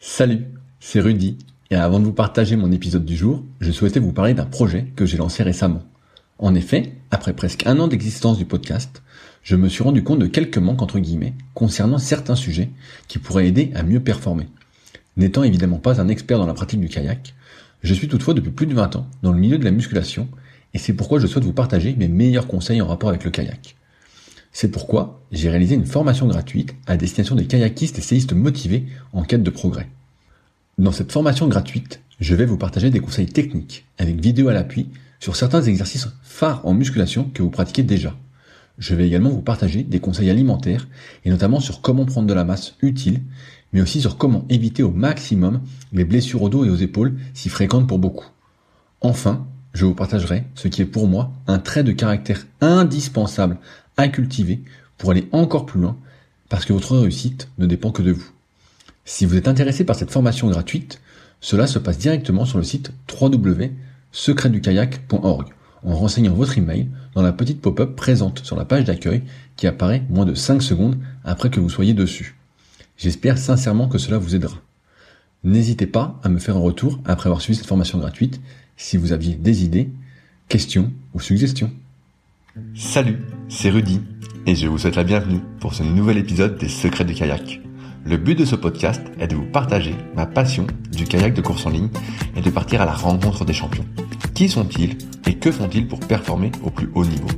Salut, c'est Rudy, et avant de vous partager mon épisode du jour, je souhaitais vous parler d'un projet que j'ai lancé récemment. En effet, après presque un an d'existence du podcast, je me suis rendu compte de quelques manques entre guillemets concernant certains sujets qui pourraient aider à mieux performer. N'étant évidemment pas un expert dans la pratique du kayak, je suis toutefois depuis plus de 20 ans dans le milieu de la musculation, et c'est pourquoi je souhaite vous partager mes meilleurs conseils en rapport avec le kayak. C'est pourquoi j'ai réalisé une formation gratuite à destination des kayakistes et séistes motivés en quête de progrès. Dans cette formation gratuite, je vais vous partager des conseils techniques avec vidéo à l'appui sur certains exercices phares en musculation que vous pratiquez déjà. Je vais également vous partager des conseils alimentaires et notamment sur comment prendre de la masse utile, mais aussi sur comment éviter au maximum les blessures au dos et aux épaules si fréquentes pour beaucoup. Enfin, je vous partagerai ce qui est pour moi un trait de caractère indispensable à cultiver pour aller encore plus loin, parce que votre réussite ne dépend que de vous. Si vous êtes intéressé par cette formation gratuite, cela se passe directement sur le site www.secretdukayak.org en renseignant votre email dans la petite pop-up présente sur la page d'accueil qui apparaît moins de 5 secondes après que vous soyez dessus. J'espère sincèrement que cela vous aidera. N'hésitez pas à me faire un retour après avoir suivi cette formation gratuite si vous aviez des idées, questions ou suggestions. Salut, c'est Rudy et je vous souhaite la bienvenue pour ce nouvel épisode des Secrets du kayak. Le but de ce podcast est de vous partager ma passion du kayak de course en ligne et de partir à la rencontre des champions. Qui sont-ils et que font-ils pour performer au plus haut niveau?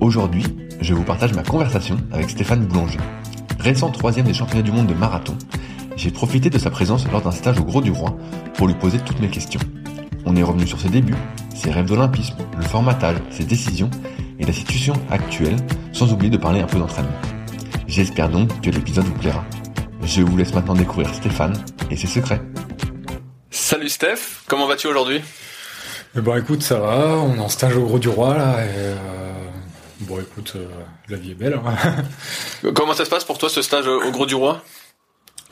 Aujourd'hui, je vous partage ma conversation avec Stéphane Boulanger. Récent troisième des championnats du monde de marathon, j'ai profité de sa présence lors d'un stage au Gros du Roi pour lui poser toutes mes questions. On est revenu sur ses débuts, ses rêves d'olympisme, le formatage, ses décisions et la situation actuelle, sans oublier de parler un peu d'entraînement. J'espère donc que l'épisode vous plaira. Je vous laisse maintenant découvrir Stéphane et ses secrets. Salut Steph, comment vas-tu aujourd'hui? Eh ben écoute, ça va, on est en stage au Gros du Roi là et euh, bon écoute, euh, la vie est belle. Hein. Comment ça se passe pour toi ce stage au Gros du Roi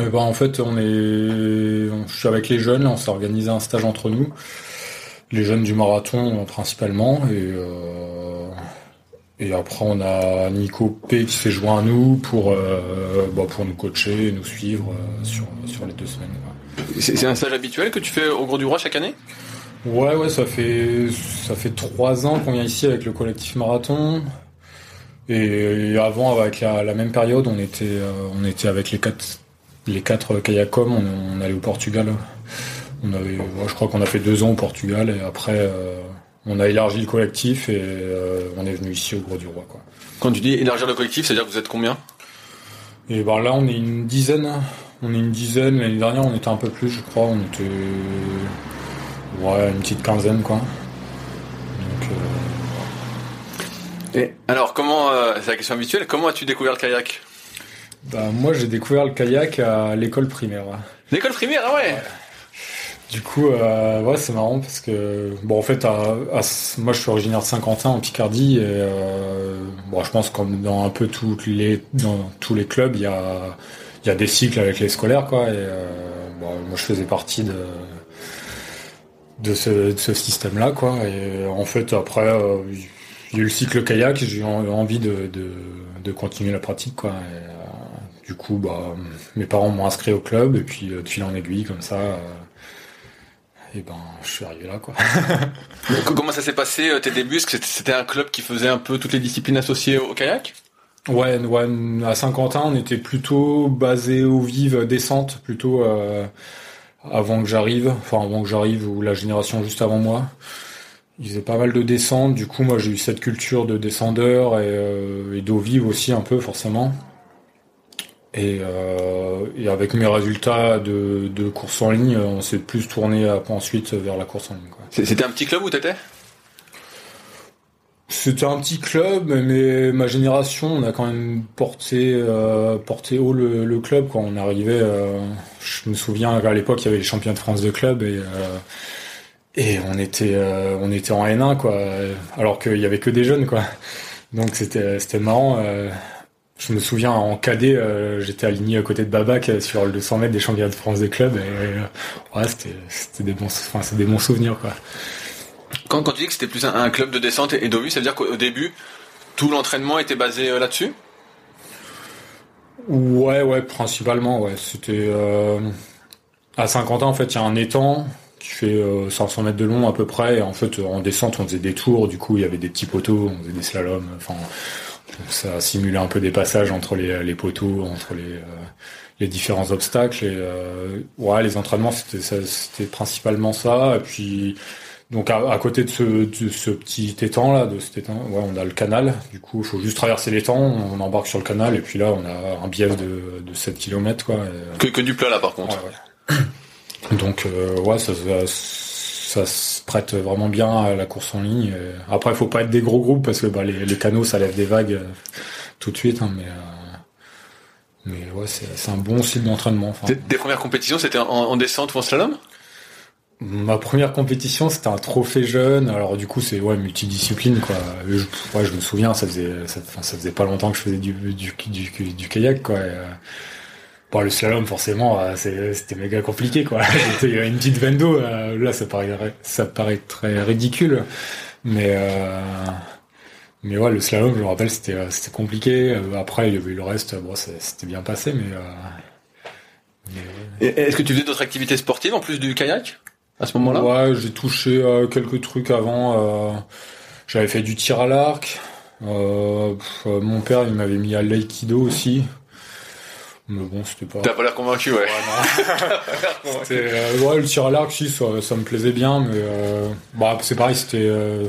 Eh ben en fait, on est je suis avec les jeunes, là, on s'est organisé un stage entre nous. Les jeunes du marathon principalement et euh, et après, on a Nico P qui s'est joint à nous pour, euh, bah, pour nous coacher et nous suivre euh, sur, sur les deux semaines. C'est un stage habituel que tu fais au Gros du Roi chaque année? Ouais, ouais, ça fait, ça fait trois ans qu'on vient ici avec le collectif marathon. Et, avant, avec la, la, même période, on était, euh, on était avec les quatre, les quatre kayakом, on, on allait au Portugal. On avait, ouais, je crois qu'on a fait deux ans au Portugal et après, on a élargi le collectif et euh, on est venu ici au Gros du Roi. Quoi. Quand tu dis élargir le collectif, c'est-à-dire que vous êtes combien? Et ben là, on est une dizaine. On est une dizaine. L'année dernière, on était un peu plus, je crois. On était ouais une petite quinzaine, quoi. Donc, euh... Et alors, comment euh, c'est la question habituelle Comment as-tu découvert le kayak? Bah moi, j'ai découvert le kayak à l'école primaire. L'école primaire, ah ouais? ouais. Du coup, euh, ouais, c'est marrant parce que, bon, en fait, à, à, moi, je suis originaire de Saint-Quentin en Picardie et, euh, bon, je pense comme dans un peu toutes les, dans tous les clubs, il y a, il y a des cycles avec les scolaires, quoi. Et euh, bon, moi, je faisais partie de de ce, ce système-là, quoi. Et en fait, après, euh, il y a eu le cycle kayak, j'ai eu envie de, de, de, continuer la pratique, quoi. Et, euh, du coup, bah, mes parents m'ont inscrit au club et puis de fil en aiguille, comme ça et ben je suis arrivé là quoi. Comment ça s'est passé tes débuts? Est-ce que c'était un club qui faisait un peu toutes les disciplines associées au kayak? Ouais, ouais, à Saint-Quentin, on était plutôt basé au vive descente, plutôt euh, avant que j'arrive, enfin avant que j'arrive ou la génération juste avant moi. Ils faisaient pas mal de descentes, du coup moi j'ai eu cette culture de descendeur et, euh, et d'eau vive aussi un peu forcément. Et, euh, et, avec mes résultats de, de course en ligne, on s'est plus tourné ensuite vers la course en ligne. C'était un petit club où t'étais? C'était un petit club, mais ma génération, on a quand même porté, euh, porté haut le, le, club quand on arrivait. Euh, je me souviens qu'à l'époque, il y avait les champions de France de club et euh, et on était euh, on était en N1 quoi, alors qu'il y avait que des jeunes quoi. Donc c'était c'était marrant. Euh, je me souviens en cadet, euh, j'étais aligné à côté de Babac sur le 200 mètres des championnats de France des clubs. Et, euh, ouais, c'était, des bons, enfin, c'est des bons souvenirs quoi. Quand, quand tu dis que c'était plus un, un club de descente et d'eau ça veut dire qu'au début, tout l'entraînement était basé euh, là-dessus? Ouais, ouais, principalement, ouais. C'était. Euh... À Saint-Quentin, en fait, il y a un étang qui fait euh, 500 mètres de long à peu près. Et en fait, en descente, on faisait des tours. Du coup, il y avait des petits poteaux, on faisait des slaloms. Enfin, ça simulait un peu des passages entre les, les poteaux, entre les, euh, les différents obstacles. Et euh, ouais, les entraînements, c'était principalement ça. Et puis, donc à, à côté de ce, de ce petit étang là, de cet étang, ouais, on a le canal. Du coup, il faut juste traverser l'étang, on embarque sur le canal et puis là, on a un biais de, de 7 km quoi. Et, Que, que du plat là par contre. Ouais, ouais. Donc euh, ouais, ça, ça, ça se prête vraiment bien à la course en ligne. Après, il faut pas être des gros groupes parce que bah, les, les canaux, ça lève des vagues euh, tout de suite. hein, mais euh, mais ouais, c'est un bon site d'entraînement. Enfin, Tes, tes premières compétitions, c'était en, en descente ou en slalom? Ma première compétition, c'était un trophée jeune. Alors du coup, c'est ouais multidiscipline quoi. Je, ouais, je me souviens, ça faisait ça, faisait pas longtemps que je faisais du du, du, kayak quoi. Et, euh, Bon, le slalom, forcément, euh, c'était méga compliqué, quoi. J'étais une petite d'eau, euh, là, ça paraît, ça paraît très ridicule. Mais, euh, mais ouais, le slalom, je me rappelle, c'était, c'était compliqué. Après, il y avait eu le reste, bon, c'était bien passé, mais, euh, mais ouais. Et Est-ce que tu faisais d'autres activités sportives en plus du kayak à ce moment-là? Ouais, j'ai touché quelques trucs avant. J'avais fait du tir à l'arc. Mon père, il m'avait mis à l'aïkido aussi. Mais bon, c'était pas. T'as pas l'air convaincu, ouais. Ouais, euh, ouais, le tir à l'arc, si, ça, ça me plaisait bien, mais euh, bah, c'est pareil, c'était euh,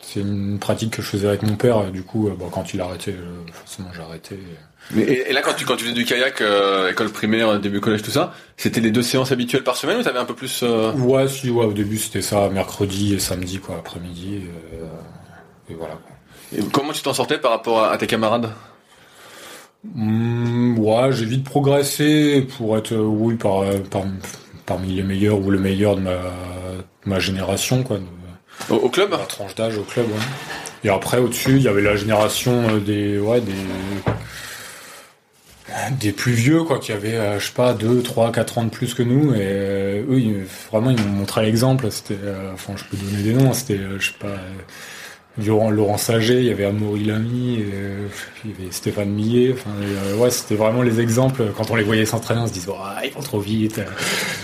c'est une pratique que je faisais avec mon père. Et du coup, euh, bah, quand il a arrêté, euh, forcément, j'ai arrêté. Mais, et, et là, quand tu, quand tu faisais du kayak, école primaire, début collège, tout ça, c'était les deux séances habituelles par semaine ou t'avais un peu plus... Ouais, si, ouais, au début, c'était ça, mercredi et samedi, quoi, après-midi. et voilà. quoi. et comment tu t'en sortais par rapport à, à tes camarades? Hmm, ouais, j'ai vite progressé pour être, euh, oui, par, euh, par, parmi les meilleurs ou le meilleur de ma, de ma génération, quoi, de, au, au club la tranche d'âge au club. Ouais. Et après, au-dessus, il y avait la génération euh, des, ouais, des, des plus vieux, quoi, qui avaient, je sais pas, 2, 3, 4 ans de plus que nous. Et eux, ils- vraiment, ils m'ont montré l'exemple. C'était, euh, enfin, je peux donner des noms. C'était, euh, je sais pas. Laurent, Laurent Saget, il y avait Amaury Lamy, euh, il y avait Stéphane Millet. Enfin, et, euh, ouais, c'était vraiment les exemples. Quand on les voyait s'entraîner, on se disait, ouais, ils vont trop vite, euh,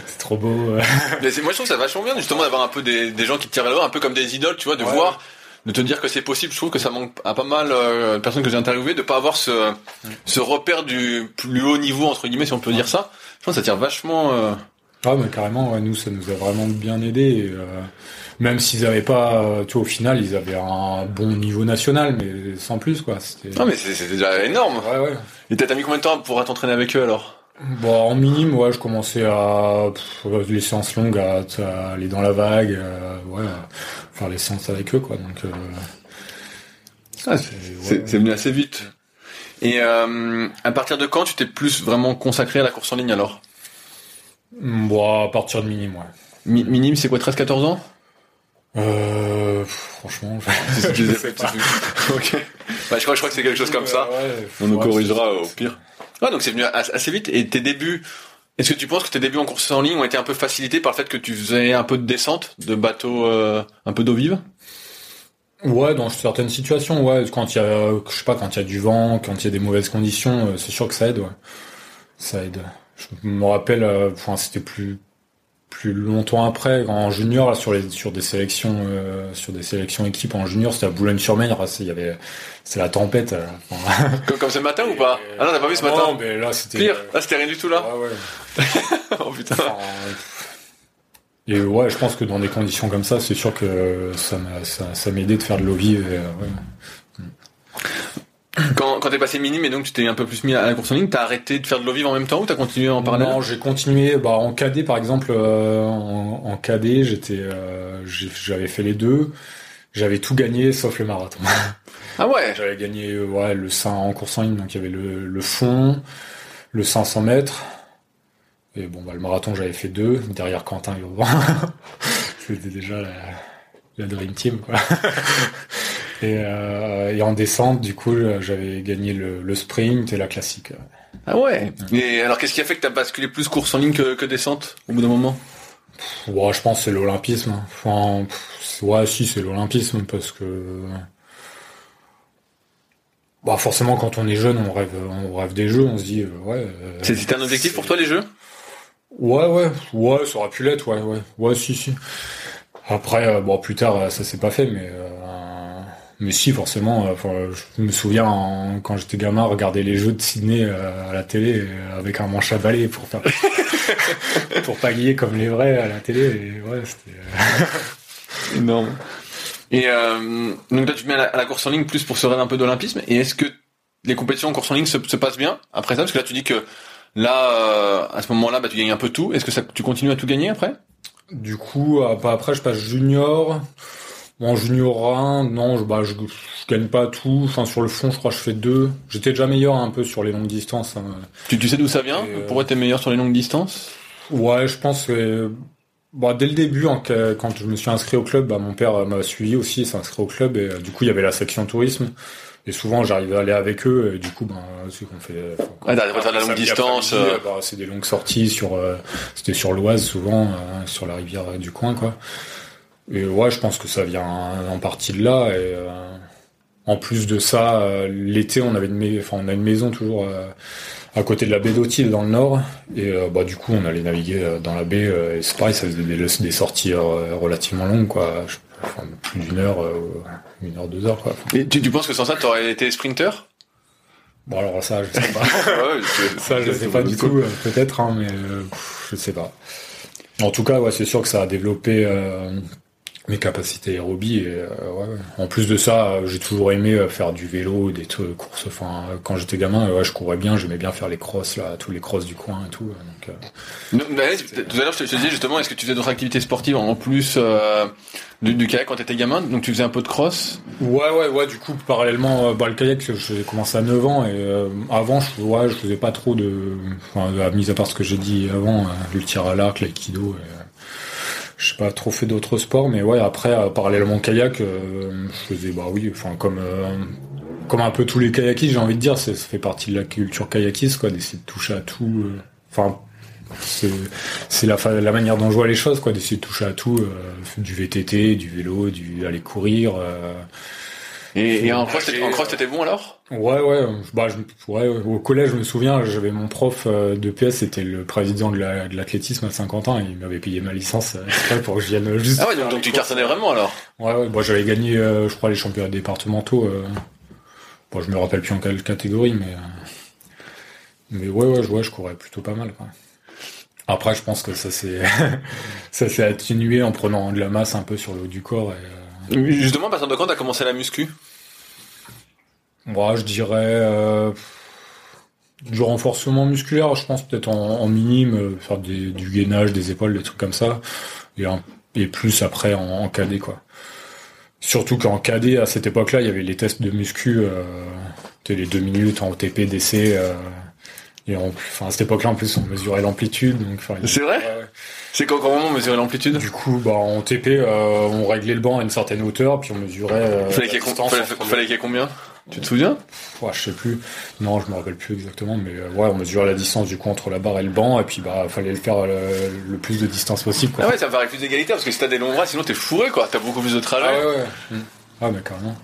c'est trop beau. Mais moi, je trouve ça vachement bien, justement, d'avoir un peu des, des gens qui te tirent vers le haut, un peu comme des idoles, tu vois, de Ouais. voir, de te dire que c'est possible. Je trouve que ça manque à pas mal euh, de personnes que j'ai interviewées de pas avoir ce, ce repère du plus haut niveau, entre guillemets, si on peut dire ça. Je pense que ça tire vachement... euh, Ah, mais carrément, ouais, nous, ça nous a vraiment bien aidé. et, euh, même s'ils avaient pas, euh, tu vois, au final, ils avaient un bon niveau national, mais sans plus, quoi. C'était. Non, mais c'est c'est déjà énorme. Ouais, ouais. Et t'as mis combien de temps pour t'entraîner avec eux, alors? Bon, en minime, ouais, je commençais à pff, les séances longues, à, à aller dans la vague, euh, ouais, à faire les séances avec eux, quoi. Donc, euh, Ah, c'est- C'est ouais. c'est venu assez vite. Et euh, à partir de quand tu t'es plus vraiment consacré à la course en ligne, alors? Bon, à partir de minime, ouais. Mi- Minime, c'est quoi, 13-14 ans? Euh, franchement, je disais. sais pas. ok. Bah, je crois, je crois que c'est quelque chose comme ça. Ouais, On nous corrigera au pire. Ouais, donc c'est venu as- assez vite. Et tes débuts, est-ce que tu penses que tes débuts en course en ligne ont été un peu facilités par le fait que tu faisais un peu de descente, de bateau, euh, un peu d'eau vive? Ouais, dans certaines situations, ouais, quand il y a, je sais pas, quand il y a du vent, quand il y a des mauvaises conditions, euh, c'est sûr que ça aide, ouais. Ça aide. Je me rappelle, euh, enfin, c'était plus, plus longtemps après, en junior, là, sur les, sur des sélections, euh, sur des sélections équipes en junior, c'était à Boulogne-sur-Mer, ah, c'est- il y avait, c'est la tempête, euh, enfin, comme, comme ce matin ou pas? Ah non, t'as pas vu ce Non, matin? mais là, c'était, Pire, là c'était rien du tout là. ouais, ouais. oh putain. Enfin, et ouais, je pense que dans des conditions comme ça, c'est sûr que ça m'a, ça, ça m'aidait de faire de l'eau vive, et, euh, ouais. Quand, quand t'es passé minime et donc tu t'es un peu plus mis à la course en ligne, t'as arrêté de faire de l'eau vive en même temps ou t'as continué en parallèle Non, j'ai continué. Bah, en cadet, par exemple, euh, en, en cadet, j'étais, euh, j'avais fait les deux. J'avais tout gagné sauf le marathon. Ah ouais? J'avais gagné euh, ouais, le 5 en course en ligne, donc il y avait le, le fond, le 500 mètres. Et bon, bah, le marathon, j'avais fait deux, derrière Quentin Urban. C'était déjà la, la Dream Team, quoi. Et, euh, et en descente, du coup, j'avais gagné le, le sprint et la classique. Ah ouais Et alors qu'est-ce qui a fait que t'as basculé plus course en ligne que, que descente au bout d'un moment? Ouais, je pense que c'est l'olympisme. Enfin, pff, ouais, si, c'est l'olympisme parce que. Bah, forcément, quand on est jeune, on rêve, on rêve des jeux, on se dit, euh, ouais. euh, C'était un objectif pour toi les jeux? Ouais, ouais, ouais, ça aurait pu l'être, ouais, ouais, ouais, si, si. Après, euh, bon, plus tard, ça s'est pas fait, mais euh, mais si, forcément. euh, je me souviens en- quand j'étais gamin, regarder les jeux de Sydney euh, à la télé euh, avec un manche à balai pour faire pour pagayer comme les vrais à la télé. Et ouais, c'était. Énorme. Et donc là, tu te mets à la, à la course en ligne plus pour se rêve un peu d'olympisme. Et est-ce que les compétitions en course en ligne se, se passent bien après ça? Parce que là, tu dis que là, à ce moment-là, bah, tu gagnes un peu tout. Est-ce que ça, tu continues à tout gagner après? Du coup, bah, après, je passe junior. Bon, junior 1, non, je, bah, je, je gagne pas tout. Enfin, sur le fond, je crois que je fais deux. J'étais déjà meilleur un peu sur les longues distances. hein. tu, tu sais d'où ça vient? Euh, Pourquoi t'es meilleur sur les longues distances? Ouais, je pense que bah, dès le début, en- quand je me suis inscrit au club, bah, mon père m'a suivi aussi, s'est inscrit au club, et euh, du coup, il y avait la section tourisme. Et souvent, j'arrivais à aller avec eux, et du coup, ben, c'est qu'on fait. Ah, t'as- t'as de la longue samedi distance, après-midi, euh. bah, c'est des longues sorties sur, euh, c'était sur l'Oise souvent, euh, sur la rivière du coin, quoi. Et ouais, je pense que ça vient en partie de là. Et euh, en plus de ça, euh, l'été, on avait une, mais- enfin, on a une maison toujours euh, à côté de la baie d'Autil dans le nord. Et bah du coup, on allait naviguer dans la baie. et c'est pareil, ça faisait des, des sorties relativement longues, quoi. Enfin, plus d'une heure, une heure, deux heures, quoi. Et tu, tu penses que sans ça, t'aurais été sprinter? Bon, alors ça, je sais pas. Ouais, Ça, je sais pas du tout, peut-être, hein, mais je sais pas. En tout cas, ouais, c'est sûr que ça a développé mes capacités aérobie. Et, euh, ouais. En plus de ça, euh, j'ai toujours aimé euh, faire du vélo, des trucs, courses. Enfin, quand j'étais gamin, ouais, je courais bien. J'aimais bien faire les crosses, là, tous les crosses du coin et tout. Donc, Non, mais allez, Tout à l'heure, je te, je te disais justement, est-ce que tu faisais d'autres activités sportives en plus euh, du, du kayak quand t'étais gamin? Donc tu faisais un peu de cross? Ouais, ouais, ouais. Du coup, parallèlement, bah, le kayak, j'ai commencé à 9 ans et euh, avant, je, ouais, je faisais pas trop de, enfin, à- mis à part ce que j'ai dit avant, euh, le tir à l'arc, l'aïkido. Et, je sais pas trop fait d'autres sports, mais ouais, après, euh, parallèlement kayak, euh, je faisais, bah oui, enfin, comme, euh, comme un peu tous les kayakistes, j'ai envie de dire, ça fait partie de la culture kayakiste, quoi, d'essayer de toucher à tout. euh, Enfin, c'est la, la manière dont je vois les choses, quoi, d'essayer de toucher à tout, euh, du VTT, du vélo, du aller courir. Et, et en cross, t'étais- en cross, t'étais bon alors? Ouais, ouais, bah, je, ouais, au collège, je me souviens, j'avais mon prof euh, de PS, c'était le président de la- de l'athlétisme à 50 ans, et il m'avait payé ma licence euh, pour que je vienne juste. Ah ouais, donc, tu cartonnais vraiment alors? Ouais, ouais, bon, j'avais gagné, euh, je crois, les championnats départementaux. Euh... Bon, je me rappelle plus en quelle catégorie, mais. Mais ouais, ouais, je, ouais, je courais plutôt pas mal, quoi. Après, je pense que ça s'est ça s'est atténué en prenant de la masse un peu sur le haut du corps. Et, euh, Justement, à partir de quand t'as commencé la muscu Moi, je dirais euh, du renforcement musculaire, je pense peut-être en, minime, euh, faire du gainage, des épaules, des trucs comme ça, et, plus après en, en cadet quoi. Surtout qu'en cadet, à cette époque-là, il y avait les tests de muscu, euh, les deux minutes en OTP, DC, euh, et en, enfin à cette époque-là en plus on mesurait l'amplitude, donc. C'est vrai. C'est quand comment on mesurait l'amplitude Du coup, bah en TP, euh, on réglait le banc à une certaine hauteur, puis on mesurait. Euh, Fallait qu'il y ait fallait- qu'il y combien? Tu te souviens? Ouais, je sais plus. Non, je me rappelle plus exactement, mais euh, ouais, on mesurait la distance du coup entre la barre et le banc, et puis bah fallait le faire le, le plus de distance possible. Quoi. Ah ouais, ça me paraît plus égalitaire parce que si t'as des longs bras, sinon t'es fourré quoi. T'as beaucoup plus de trajet. Ah ouais, ouais. Mm. Ah mais carrément.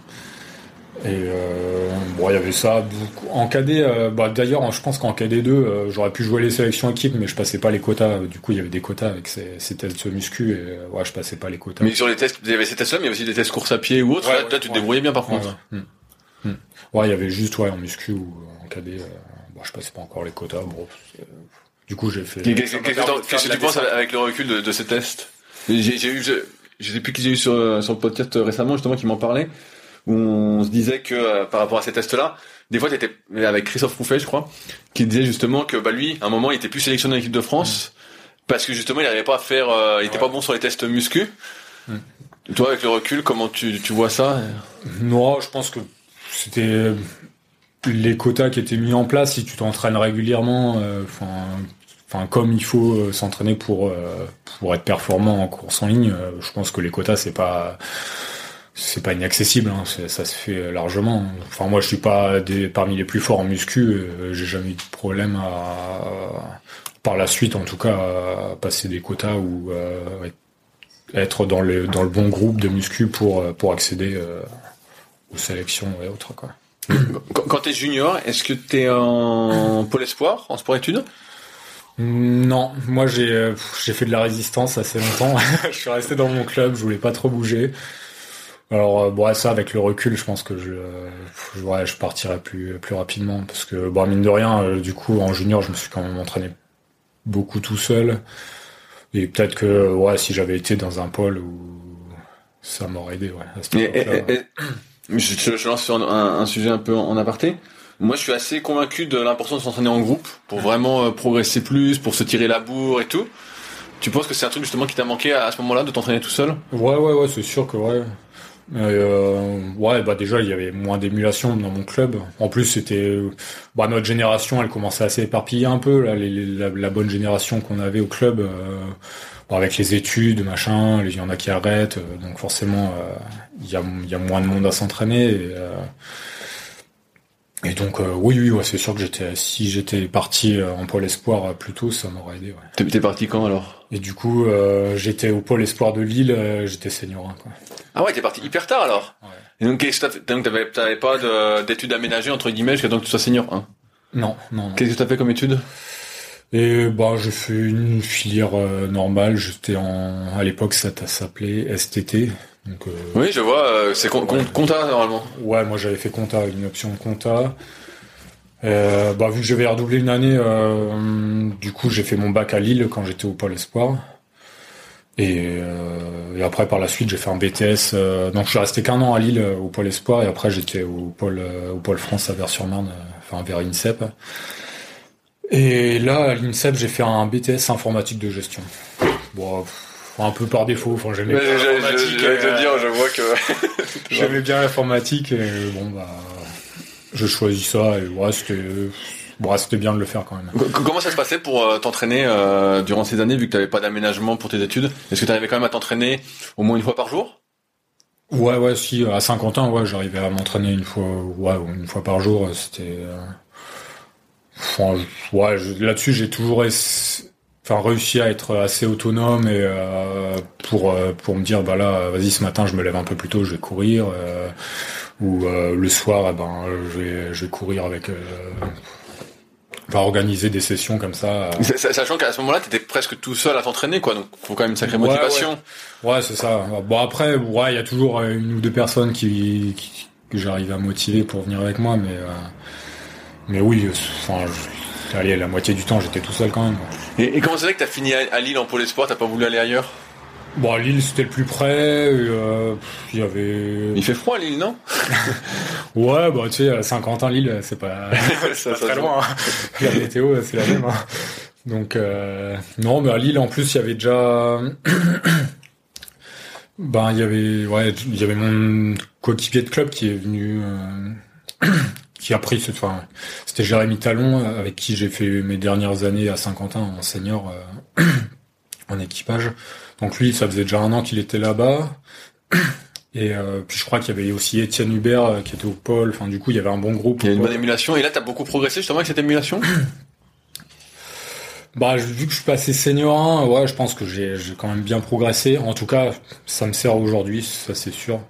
Et euh, bon, il y avait ça. beaucoup- En KD, euh, bah d'ailleurs, je pense qu'en KD2, euh, j'aurais pu jouer les sélections équipes, mais je passais pas les quotas. Du coup, il y avait des quotas avec ces, ces tests de muscu, et ouais, je passais pas les quotas. Mais sur les tests, il y avait ces tests-là, mais il y avait aussi des tests course à pied ou autre. Ouais, là, ouais, là, tu te débrouillais bien par contre. ouais. Mm. Mm. Ouais, il y avait juste ouais en muscu ou en KD. Bon, je passais pas encore les quotas. Bon, du coup, j'ai fait. Qu'est-ce que tu penses avec le recul de, de ces tests? J'ai eu, je, sais plus qui j'ai eu sur, sur le podcast récemment justement qui m'en parlait, où on se disait que euh, par rapport à ces tests-là, des fois t'étais avec Christophe Rouffet, je crois, qui disait justement que bah lui, à un moment, il était plus sélectionné en équipe de France parce que justement il n'arrivait pas à faire, euh, il était Ouais. pas bon sur les tests muscu. Toi, avec le recul, comment tu, tu vois ça? Non, je pense que c'était les quotas qui étaient mis en place. Si tu t'entraînes régulièrement, euh, enfin, comme il faut euh, s'entraîner pour euh, pour être performant en course en ligne, euh, je pense que les quotas c'est pas c'est pas inaccessible. Hein, ça se fait largement. Enfin, moi, je suis pas des, parmi les plus forts en muscu. euh, J'ai jamais eu de problème à par la suite, en tout cas, à passer des quotas ou euh, être dans le dans le bon groupe de muscu pour euh, pour accéder euh, aux sélections et autres quoi. Quand, quand t'es junior, est-ce que t'es en pôle espoir, en sport études? Non, moi j'ai euh, j'ai fait de la résistance assez longtemps. je suis resté dans mon club, je voulais pas trop bouger. Alors euh, bon, ça avec le recul, je pense que je je, ouais, je partirais plus plus rapidement parce que bon mine de rien, euh, du coup en junior, je me suis quand même entraîné beaucoup tout seul. Et peut-être que ouais, si j'avais été dans un pôle où ça m'aurait aidé. Ouais, à cette Et- époque-là. et- et- je, je lance sur un, un sujet un peu en aparté. Moi, je suis assez convaincu de l'importance de s'entraîner en groupe pour vraiment euh, progresser plus, pour se tirer la bourre et tout. Tu penses que c'est un truc justement qui t'a manqué à, à ce moment-là de t'entraîner tout seul? Ouais, ouais, ouais, c'est sûr que ouais. Euh, ouais, bah déjà il y avait moins d'émulation dans mon club. En plus c'était, bah notre génération, elle commençait à s'éparpiller un peu. Là, la, bonne génération qu'on avait au club, euh, bon, avec les études, machin, il y en a qui arrêtent, euh, donc forcément euh, il y a moins de monde à s'entraîner. Euh, et donc euh, oui, oui, ouais, c'est sûr que j'étais, si j'étais parti euh, en pôle espoir euh, plus tôt, ça m'aurait aidé. Ouais. T'es parti quand alors? Et du coup, euh, j'étais au pôle espoir de Lille, euh, j'étais senior 1, quoi. Ah ouais, t'es parti hyper tard alors? Ouais. Et donc, qu'est-ce que t'as fait? Donc, t'avais, t'avais pas de- d'études aménagées entre guillemets jusqu'à temps que tu sois senior hein? Non, non, non. Qu'est-ce que t'as fait comme études Et bah j'ai fait une filière euh, normale. J'étais en à l'époque ça s'appelait STT. Donc euh, Oui, je vois. euh, c'est compta normalement. ouais, moi j'avais fait compta, une option compta. Euh, bah vu que j'avais redoublé une année, du coup j'ai fait mon bac à Lille quand j'étais au pôle espoir. Et, et après par la suite j'ai fait un BTS. donc je suis resté qu'un an à Lille au pôle espoir et après j'étais au pôle au pôle France à Vers-sur-Marne, enfin vers INSEP. Et là à l'INSEP j'ai fait un BTS informatique de gestion. Bon, pff, un peu par défaut. Enfin j'aimais Mais bien je- je- l'informatique, te euh, dire, je vois que. J'aimais bien l'informatique et bon bah je choisis ça et ouais c'était bon, ouais, c'était bien de le faire quand même. Comment ça se passait pour euh, t'entraîner euh, durant ces années vu que t'avais pas d'aménagement pour tes études? Est-ce que t'arrivais quand même à t'entraîner au moins une fois par jour? Ouais ouais si à Saint-Quentin ouais j'arrivais à m'entraîner une fois ouais une fois par jour c'était euh, enfin, je- ouais je- là-dessus j'ai toujours enfin réussi à être assez autonome et euh, pour euh, pour me dire bah là vas-y ce matin je me lève un peu plus tôt je vais courir euh, ou le soir eh ben je vais je vais courir avec enfin, organiser des sessions comme ça. Sa- sa- Sachant qu'à ce moment-là, t'étais presque tout seul à t'entraîner, quoi. Donc, faut quand même une sacrée Ouais, motivation. Ouais, c'est ça. Bon après, ouais, il y a toujours une ou deux personnes qui, qui- que j'arrive à motiver pour venir avec moi, mais mais oui, enfin, je- allez, la moitié du temps, j'étais tout seul quand même. Et, et comment c'est vrai que t'as fini à, Lille en pôle espoir T'as pas voulu aller ailleurs? Bon, à Lille, c'était le plus près. euh, Il y avait. Il fait froid à Lille, non? Ouais, bah tu sais, à Saint-Quentin, Lille, c'est pas, Ça, pas ça très loin. hein. La météo, c'est la même. hein. Donc euh, non, mais à Lille, en plus, il y avait déjà. ben, il y avait, ouais, il y avait mon coéquipier de club qui est venu, euh, qui a pris, cette- enfin, c'était Jérémy Talon euh, avec qui j'ai fait mes dernières années à Saint-Quentin en senior euh, en équipage. Donc lui, ça faisait déjà un an qu'il était là-bas. Et euh, puis je crois qu'il y avait aussi Étienne Hubert euh, qui était au pôle. Enfin, du coup, il y avait un bon groupe. Il y a une bonne émulation. Et là, t'as beaucoup progressé justement avec cette émulation? Bah, vu que je suis passé senior 1, ouais, je pense que j'ai quand même bien progressé. En tout cas, ça me sert aujourd'hui, ça c'est sûr.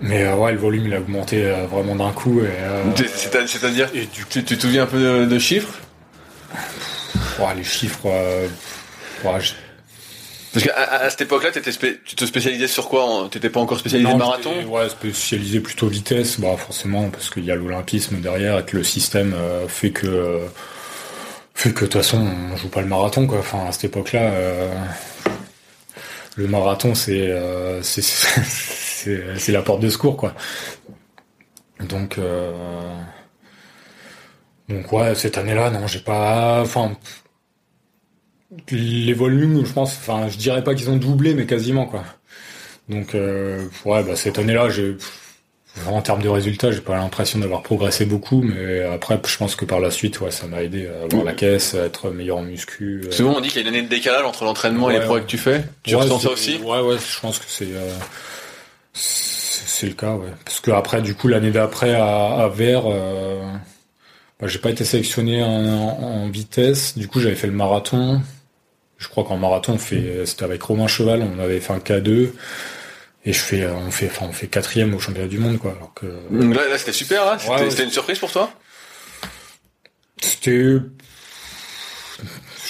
Mais euh, ouais, le volume il a augmenté euh, vraiment d'un coup. Et, euh, C'est- c'est- C'est-à-dire, tu, tu te souviens un peu de, de chiffres? Ouais, les chiffres, euh, ouais, je- Parce qu'à à, à cette époque-là, t'étais spé- tu te spécialisais sur quoi? En- T'étais pas encore spécialisé Non, marathon? j'étais, Ouais, spécialisé plutôt vitesse, bah forcément parce qu'il y a l'olympisme derrière et que le système euh, fait que euh, fait que de toute façon on joue pas le marathon quoi. Enfin à cette époque-là, euh, le marathon c'est euh, c'est c'est la porte de secours quoi. Donc euh, donc ouais cette année-là non j'ai pas enfin les volumes, je pense, enfin, je dirais pas qu'ils ont doublé, mais quasiment, quoi. Donc, euh, ouais, bah, cette année-là, j'ai, en termes de résultats, j'ai pas l'impression d'avoir progressé beaucoup, mais après, je pense que par la suite, ouais, ça m'a aidé à avoir la caisse, à être meilleur en muscu. euh. Souvent, on dit qu'il y a une année de décalage entre l'entraînement et les progrès que tu fais. Tu Ouais, ressens ça aussi? Ouais, ouais, je pense que c'est, euh, c'est le cas, ouais. Parce que après, du coup, l'année d'après, à, à Vers, euh, bah, j'ai pas été sélectionné en, en- en vitesse. Du coup, j'avais fait le marathon. Je crois qu'en marathon, on fait, c'était avec Romain Cheval, on avait fait un K2. Et je fais, on fait, enfin, on fait quatrième au championnat du monde, quoi. Alors que, Donc là, là, c'était super, là. C'était Ouais, ouais. c'était une surprise pour toi? C'était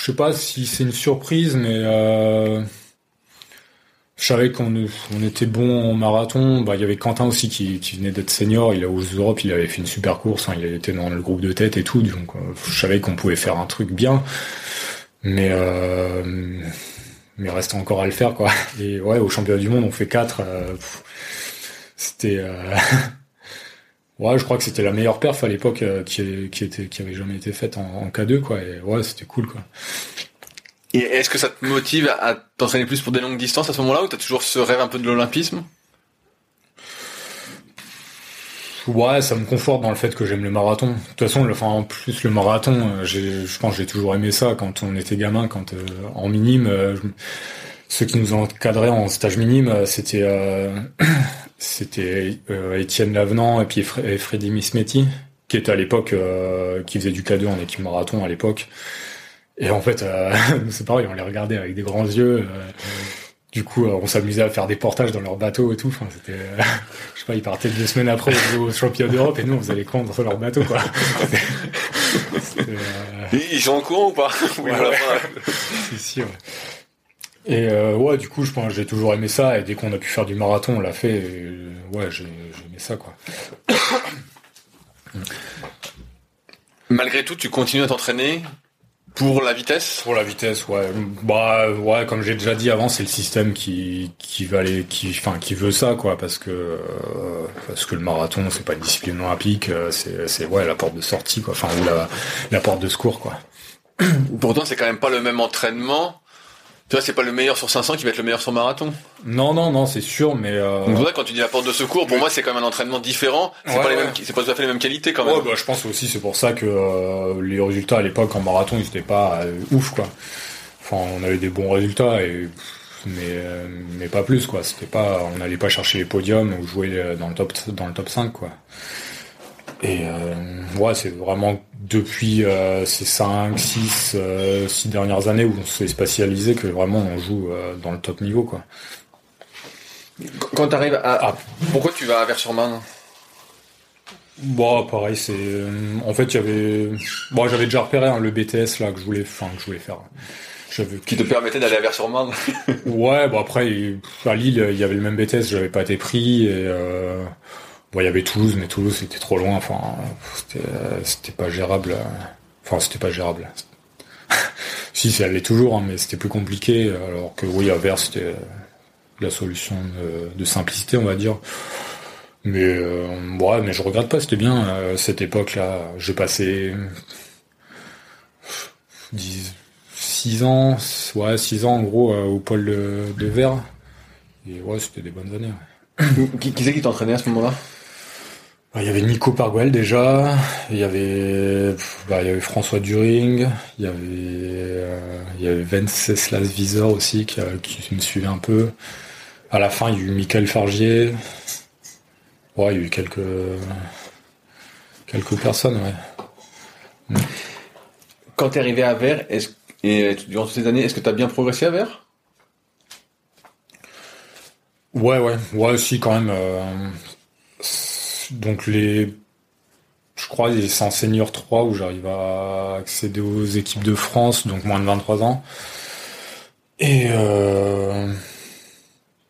sais pas si c'est une surprise, mais euh, je savais qu'on on était bon en marathon. Bah, il y avait Quentin aussi qui, qui venait d'être senior. Il a aux Europe, il avait fait une super course. Hein, il était dans le groupe de tête et tout. Donc, euh, je savais qu'on pouvait faire un truc bien. Mais euh, mais reste encore à le faire, quoi. Et ouais, au championnat du monde, on fait 4. Euh, c'était euh, ouais, je crois que c'était la meilleure perf à l'époque euh, qui, qui était qui avait jamais été faite en, en K2, quoi. Et ouais, c'était cool, quoi. Et est-ce que ça te motive à t'entraîner plus pour des longues distances à ce moment-là ou t'as toujours ce rêve un peu de l'olympisme? Ouais, ça me conforte dans le fait que j'aime le marathon. De toute façon, en plus le marathon, euh, je pense que j'ai toujours aimé ça quand on était gamin, quand euh, en minime, euh, ceux qui nous encadraient en stage minime, c'était Étienne Lavenant et et Freddy Mismetti, qui était à l'époque qui faisait du K2 en équipe marathon à l'époque. Et en fait, euh, c'est pareil, on les regardait avec des grands yeux. euh, du coup, euh, on s'amusait à faire des portages dans leur bateau et tout. Enfin, c'était, je sais pas, ils partaient deux semaines après au championnat d'Europe et nous, on faisait les cons dans leur bateau, quoi. Ils sont en courant ou pas? Oui, Ouais, voilà. ouais. si, si, ouais. Et euh, ouais, du coup, je pense que j'ai toujours aimé ça. Et dès qu'on a pu faire du marathon, on l'a fait. Et, euh, ouais, j'ai, j'ai aimé ça, quoi. Malgré tout, tu continues à t'entraîner pour la vitesse? Pour la vitesse, ouais. Bah ouais, comme j'ai déjà dit avant, c'est le système qui qui va aller, qui enfin qui veut ça quoi, parce que euh, parce que le marathon c'est pas une discipline olympique, euh, c'est c'est ouais la porte de sortie quoi, enfin ou la la porte de secours quoi. Pourtant, c'est quand même pas le même entraînement. Tu vois, c'est pas le meilleur sur 500 qui va être le meilleur sur marathon. Non non non, c'est sûr, mais euh, Donc, quand tu dis la porte de secours, pour moi, c'est quand même un entraînement différent. C'est Ouais, pas les ouais. mêmes, c'est pas tout à fait les mêmes qualités quand même. Ouais, bah, je pense aussi c'est pour ça que euh, les résultats à l'époque en marathon ils étaient pas euh, ouf quoi. Enfin on avait des bons résultats et mais euh, mais pas plus quoi. C'était pas on n'allait pas chercher les podiums ou jouer dans le top dans le top 5 quoi. Et euh, ouais c'est vraiment depuis euh, ces 5, 6, euh, 6 dernières années où on s'est spécialisé que vraiment on joue euh, dans le top niveau quoi. Quand t'arrives à, à- pourquoi tu vas à Vers-sur-Marne Bon, pareil, c'est. En fait, il y avait. Bon, j'avais déjà repéré hein, le BTS là que je voulais, enfin que je voulais faire. J'avais. qui te permettait d'aller à Vers-sur-Marne Ouais, bon après, il- à Lille, il y avait le même BTS, j'avais pas été pris et. Euh... Il y avait Toulouse, mais Toulouse c'était trop loin. Enfin, c'était, euh, pas gérable. euh, Enfin, c'était pas gérable. si, ça allait toujours, hein, mais c'était plus compliqué. Alors que oui, à Vers, c'était euh, la solution de, simplicité, on va dire. Mais euh, mais je regrette pas, c'était bien cette époque-là. J'ai passé 10, 6 ans, ouais, 6 ans en gros au pôle de, de Vers. Et ouais, c'était des bonnes années. qui, c'est qui t'entraînait à ce moment-là? Il y avait Nico Parguel déjà, il y avait, bah, il y avait François During, il y avait, euh, il y avait Venceslas Visor aussi qui, a- qui me suivait un peu. À la fin, il y a eu Michael Fargier. Ouais, il y a eu quelques, quelques personnes, ouais. Quand t'es arrivé à Vers, est-ce, et durant toutes ces années, est-ce que t'as bien progressé à Vers Ouais, ouais, ouais, si quand même. euh, donc les, je crois, c'est en senior 3 où j'arrive à accéder aux équipes de France, donc moins de 23 ans. Et euh,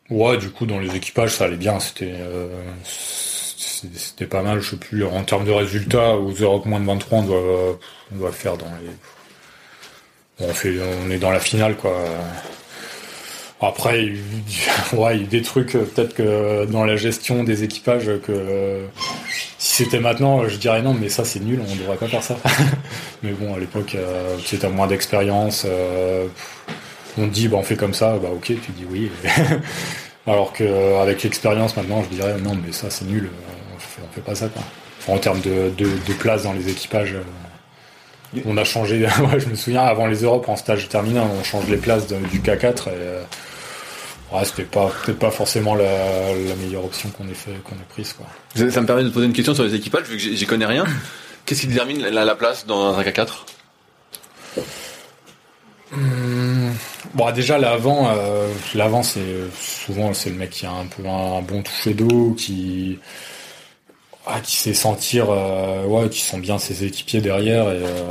ouais, du coup, dans les équipages, ça allait bien. C'était, euh, c'était pas mal. Je sais plus en termes de résultats aux Europe moins de 23, on doit, on doit faire dans les. On fait, on est dans la finale, quoi. Après, il y a des trucs, euh, peut-être que dans la gestion des équipages, que euh, si c'était maintenant, euh, je dirais non, mais ça c'est nul, on devrait pas faire ça. mais bon, à l'époque, euh, tu moins d'expérience, on te dit, bah, on fait comme ça, bah ok, tu dis oui. Alors que euh, avec l'expérience maintenant, je dirais non, mais ça c'est nul, on fait, fait pas ça. Quoi. En termes de, de, de place dans les équipages, on a changé. je me souviens, avant les Europes, en stage terminé, on change les places du K4 et Ouais, c'était pas peut-être pas forcément la, la meilleure option qu'on ait fait qu'on ait prise quoi. Ça me permet de poser une question sur les équipages, vu que j'y connais rien. Qu'est-ce qui détermine la, la place dans un K4 Bon déjà l'avant euh, l'avant c'est souvent c'est le mec qui a un peu un, bon toucher d'eau qui ah, qui sait sentir euh, ouais qui sent bien ses équipiers derrière et euh,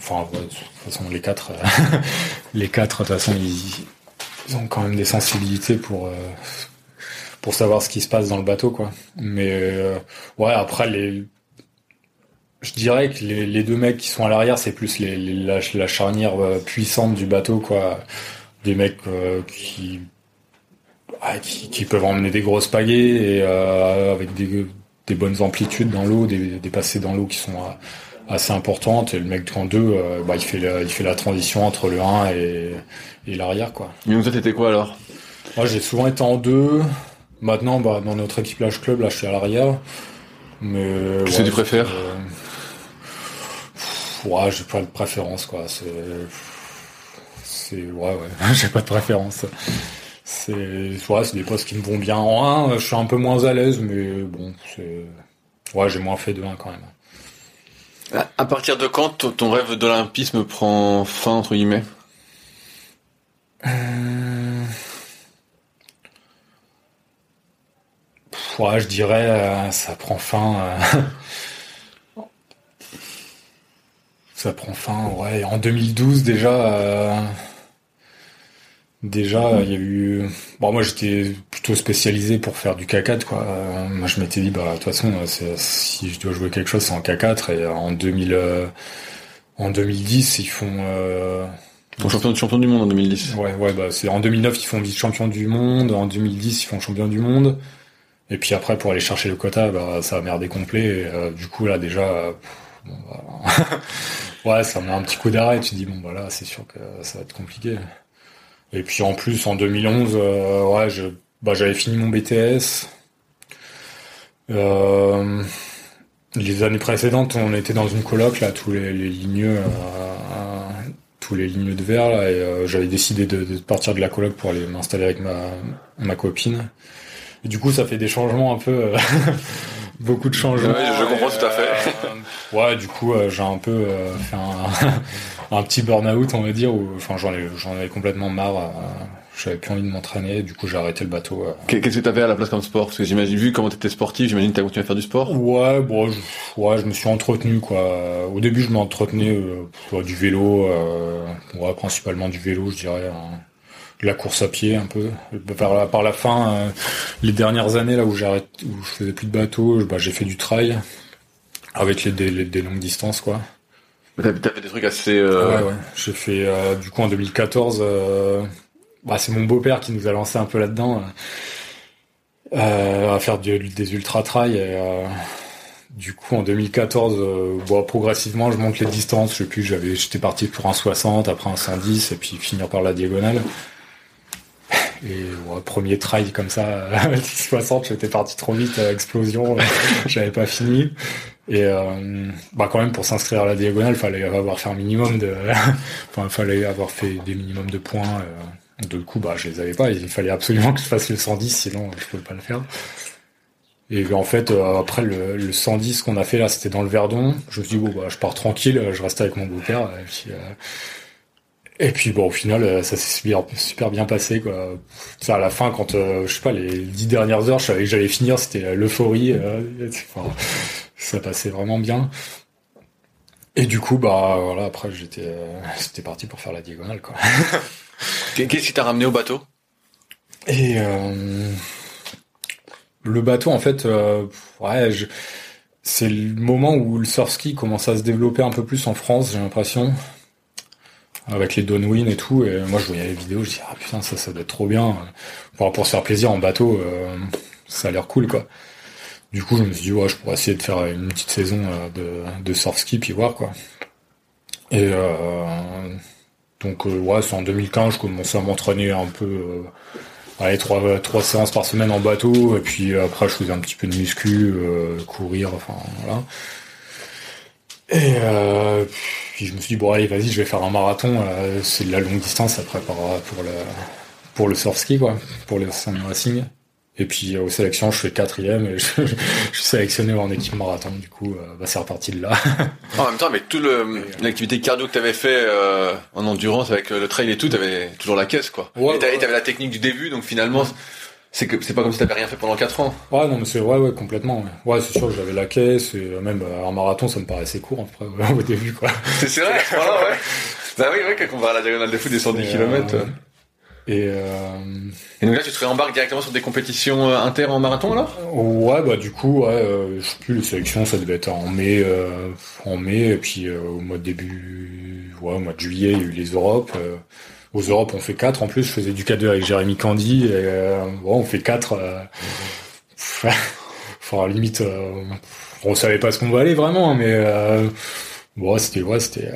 Enfin, de toute façon, les quatre, les quatre, de toute façon, ils, ont quand même des sensibilités pour pour savoir ce qui se passe dans le bateau, quoi. Mais ouais, après les je dirais que les, deux mecs qui sont à l'arrière, c'est plus les, la, charnière puissante du bateau, quoi. Des mecs qui qui, peuvent emmener des grosses pagaies et euh, avec des, des, bonnes amplitudes dans l'eau, des, des dans l'eau qui sont euh, assez importantes. Et le mec en deux, euh, bah, il fait la, il fait la transition entre le 1 et, et l'arrière, quoi. Et donc toi, t'étais quoi alors? Moi, j'ai souvent été en deux. Maintenant, bah, dans notre équipage club, là, je suis à l'arrière. Mais qu'est-ce que tu préfères? Ouais, j'ai pas de préférence, quoi. C'est, c'est ouais, ouais, j'ai pas de préférence. C'est ouais, c'est des postes qui me vont bien en 1. Je suis un peu moins à l'aise, mais bon, c'est ouais, j'ai moins fait de 1 quand même. À partir de quand ton rêve d'olympisme prend fin entre guillemets? Euh... Ouais, je dirais euh, ça prend fin. Euh... ça prend fin, ouais, en 2012 déjà. Euh, Déjà, il y a eu. Bon, moi, j'étais plutôt spécialisé pour faire du K4, quoi. Euh, moi, je m'étais dit, bah, de toute façon, si je dois jouer quelque chose, c'est en K4. Et en 2000, euh, en 2010, ils font. Euh... champion, champion du monde en 2010. Ouais, ouais, bah, c'est en 2009, ils font vice-champion du monde. En 2010, ils font champion du monde. Et puis après, pour aller chercher le quota, bah, ça a merdé complet. Euh, du coup, là, déjà, bon, bah, ouais, ça met un petit coup d'arrêt. Tu dis, bon, voilà, c'est sûr que ça va être compliqué. Et puis en plus, en 2011, euh, ouais, je, bah, j'avais fini mon BTS. Euh, les années précédentes, on était dans une coloc là, tous les, les lignes, euh, tous les lignes de verre là, et j'avais décidé de, de, partir de la coloc pour aller m'installer avec ma ma copine. Et du coup, ça fait des changements un peu, beaucoup de changements. Oui, je comprends tout à fait. ouais, du coup, j'ai un peu fait un un petit burn-out, on va dire, où enfin j'en ai j'en avais complètement marre. Euh, j'avais plus envie de m'entraîner, du coup j'ai arrêté le bateau. Euh. Qu'est-ce que t'avais à la place comme sport? Parce que j'imagine vu comment t'étais sportif, j'imagine que t'as continué à faire du sport. Ouais, bon, je, ouais, je me suis entretenu quoi. Au début je m'entretenais euh, du vélo, euh, ouais, principalement du vélo, je dirais. Hein. De la course à pied un peu. Par la, par la fin, euh, les dernières années là où j'arrête, où je faisais plus de bateau, bah, j'ai fait du trail avec les, des, des longues distances quoi. T'as fait des trucs assez. Euh... Ouais, ouais. J'ai fait euh, du coup en 2014. Euh... Bah, c'est mon beau-père qui nous a lancé un peu là-dedans, à faire des ultra trail. Et, du coup en 2014, euh, bon, progressivement, je monte les distances. Je sais plus, j'avais, j'étais parti pour un 60, après un 110, et puis finir par la diagonale. Et premier trail comme ça, 60, j'étais parti trop vite, explosion, j'avais pas fini. Et euh, bah quand même pour s'inscrire à la diagonale, fallait avoir fait un minimum de, enfin fallait avoir fait des minimums de points. Euh, de coup, bah je les avais pas. Il fallait absolument que je fasse le 110, sinon je pouvais pas le faire. Et en fait, euh, après le, le 110 qu'on a fait là, c'était dans le Verdon. Je me suis dit bon bah je pars tranquille, je reste avec mon beau-père. Et puis, euh, et puis bon, au final, euh, ça s'est super, bien passé quoi. Ça à la fin, quand je sais pas les dix dernières heures, je savais que j'allais finir, c'était l'euphorie. Ça passait vraiment bien. Et du coup, bah voilà, après j'étais, euh, c'était parti pour faire la diagonale quoi. Qu'est-ce qui t'a ramené au bateau? Et euh, le bateau, en fait, euh, ouais, je, c'est le moment où le surf ski commence à se développer un peu plus en France, j'ai l'impression, avec les downwind et tout. Et moi, je voyais les vidéos, je dis ah putain, ça, ça doit être trop bien. Pour, pour se faire plaisir en bateau, euh, ça a l'air cool quoi. Du coup, je me suis dit, ouais, je pourrais essayer de faire une petite saison euh, de, de surf ski, puis voir, quoi. Et euh, donc, euh, ouais, c'est en 2015, je commençais à m'entraîner un peu, euh, allez, trois, trois séances par semaine en bateau, et puis après, je faisais un petit peu de muscu, euh, courir, enfin, voilà. Et puis je me suis dit, bon, allez, vas-y, je vais faire un marathon, c'est de la longue distance après pour, pour le, pour le surf ski, quoi, pour le sand racing. Et puis aux sélections, je fais quatrième et je, je, suis sélectionné en équipe marathon. Du coup, euh, bah, c'est reparti de là. en même temps, avec tout le l'activité cardio que t'avais fait euh, en endurance avec le trail et tout, t'avais toujours la caisse quoi. Ouais, et t'avais la technique du début, donc finalement, c'est que c'est pas comme si t'avais rien fait pendant 4 ans. Ouais, non, mais c'est ouais, ouais, complètement. Ouais, ouais c'est sûr que j'avais la caisse et euh, même euh, un marathon, ça me paraissait court après, ouais, au début, quoi. C'est vrai, voilà, ouais. Bah oui, ouais, quand on va à la diagonale de foot des 110 Et, km. euh, Et euh, Et donc là, tu te réembarques directement sur des compétitions euh, inter en marathon alors? Ouais, bah du coup, ouais, euh, je sais plus, les sélections, ça devait être en mai, euh, en mai, et puis au mois de début, ouais, au mois de juillet, il y a eu les Europes. aux Europes, on fait quatre. En plus, je faisais du K2 avec Jérémy Candy, et bon, on fait quatre. Euh, enfin, limite, euh, on savait pas ce qu'on va aller vraiment, mais euh, bon, c'était, ouais, c'était.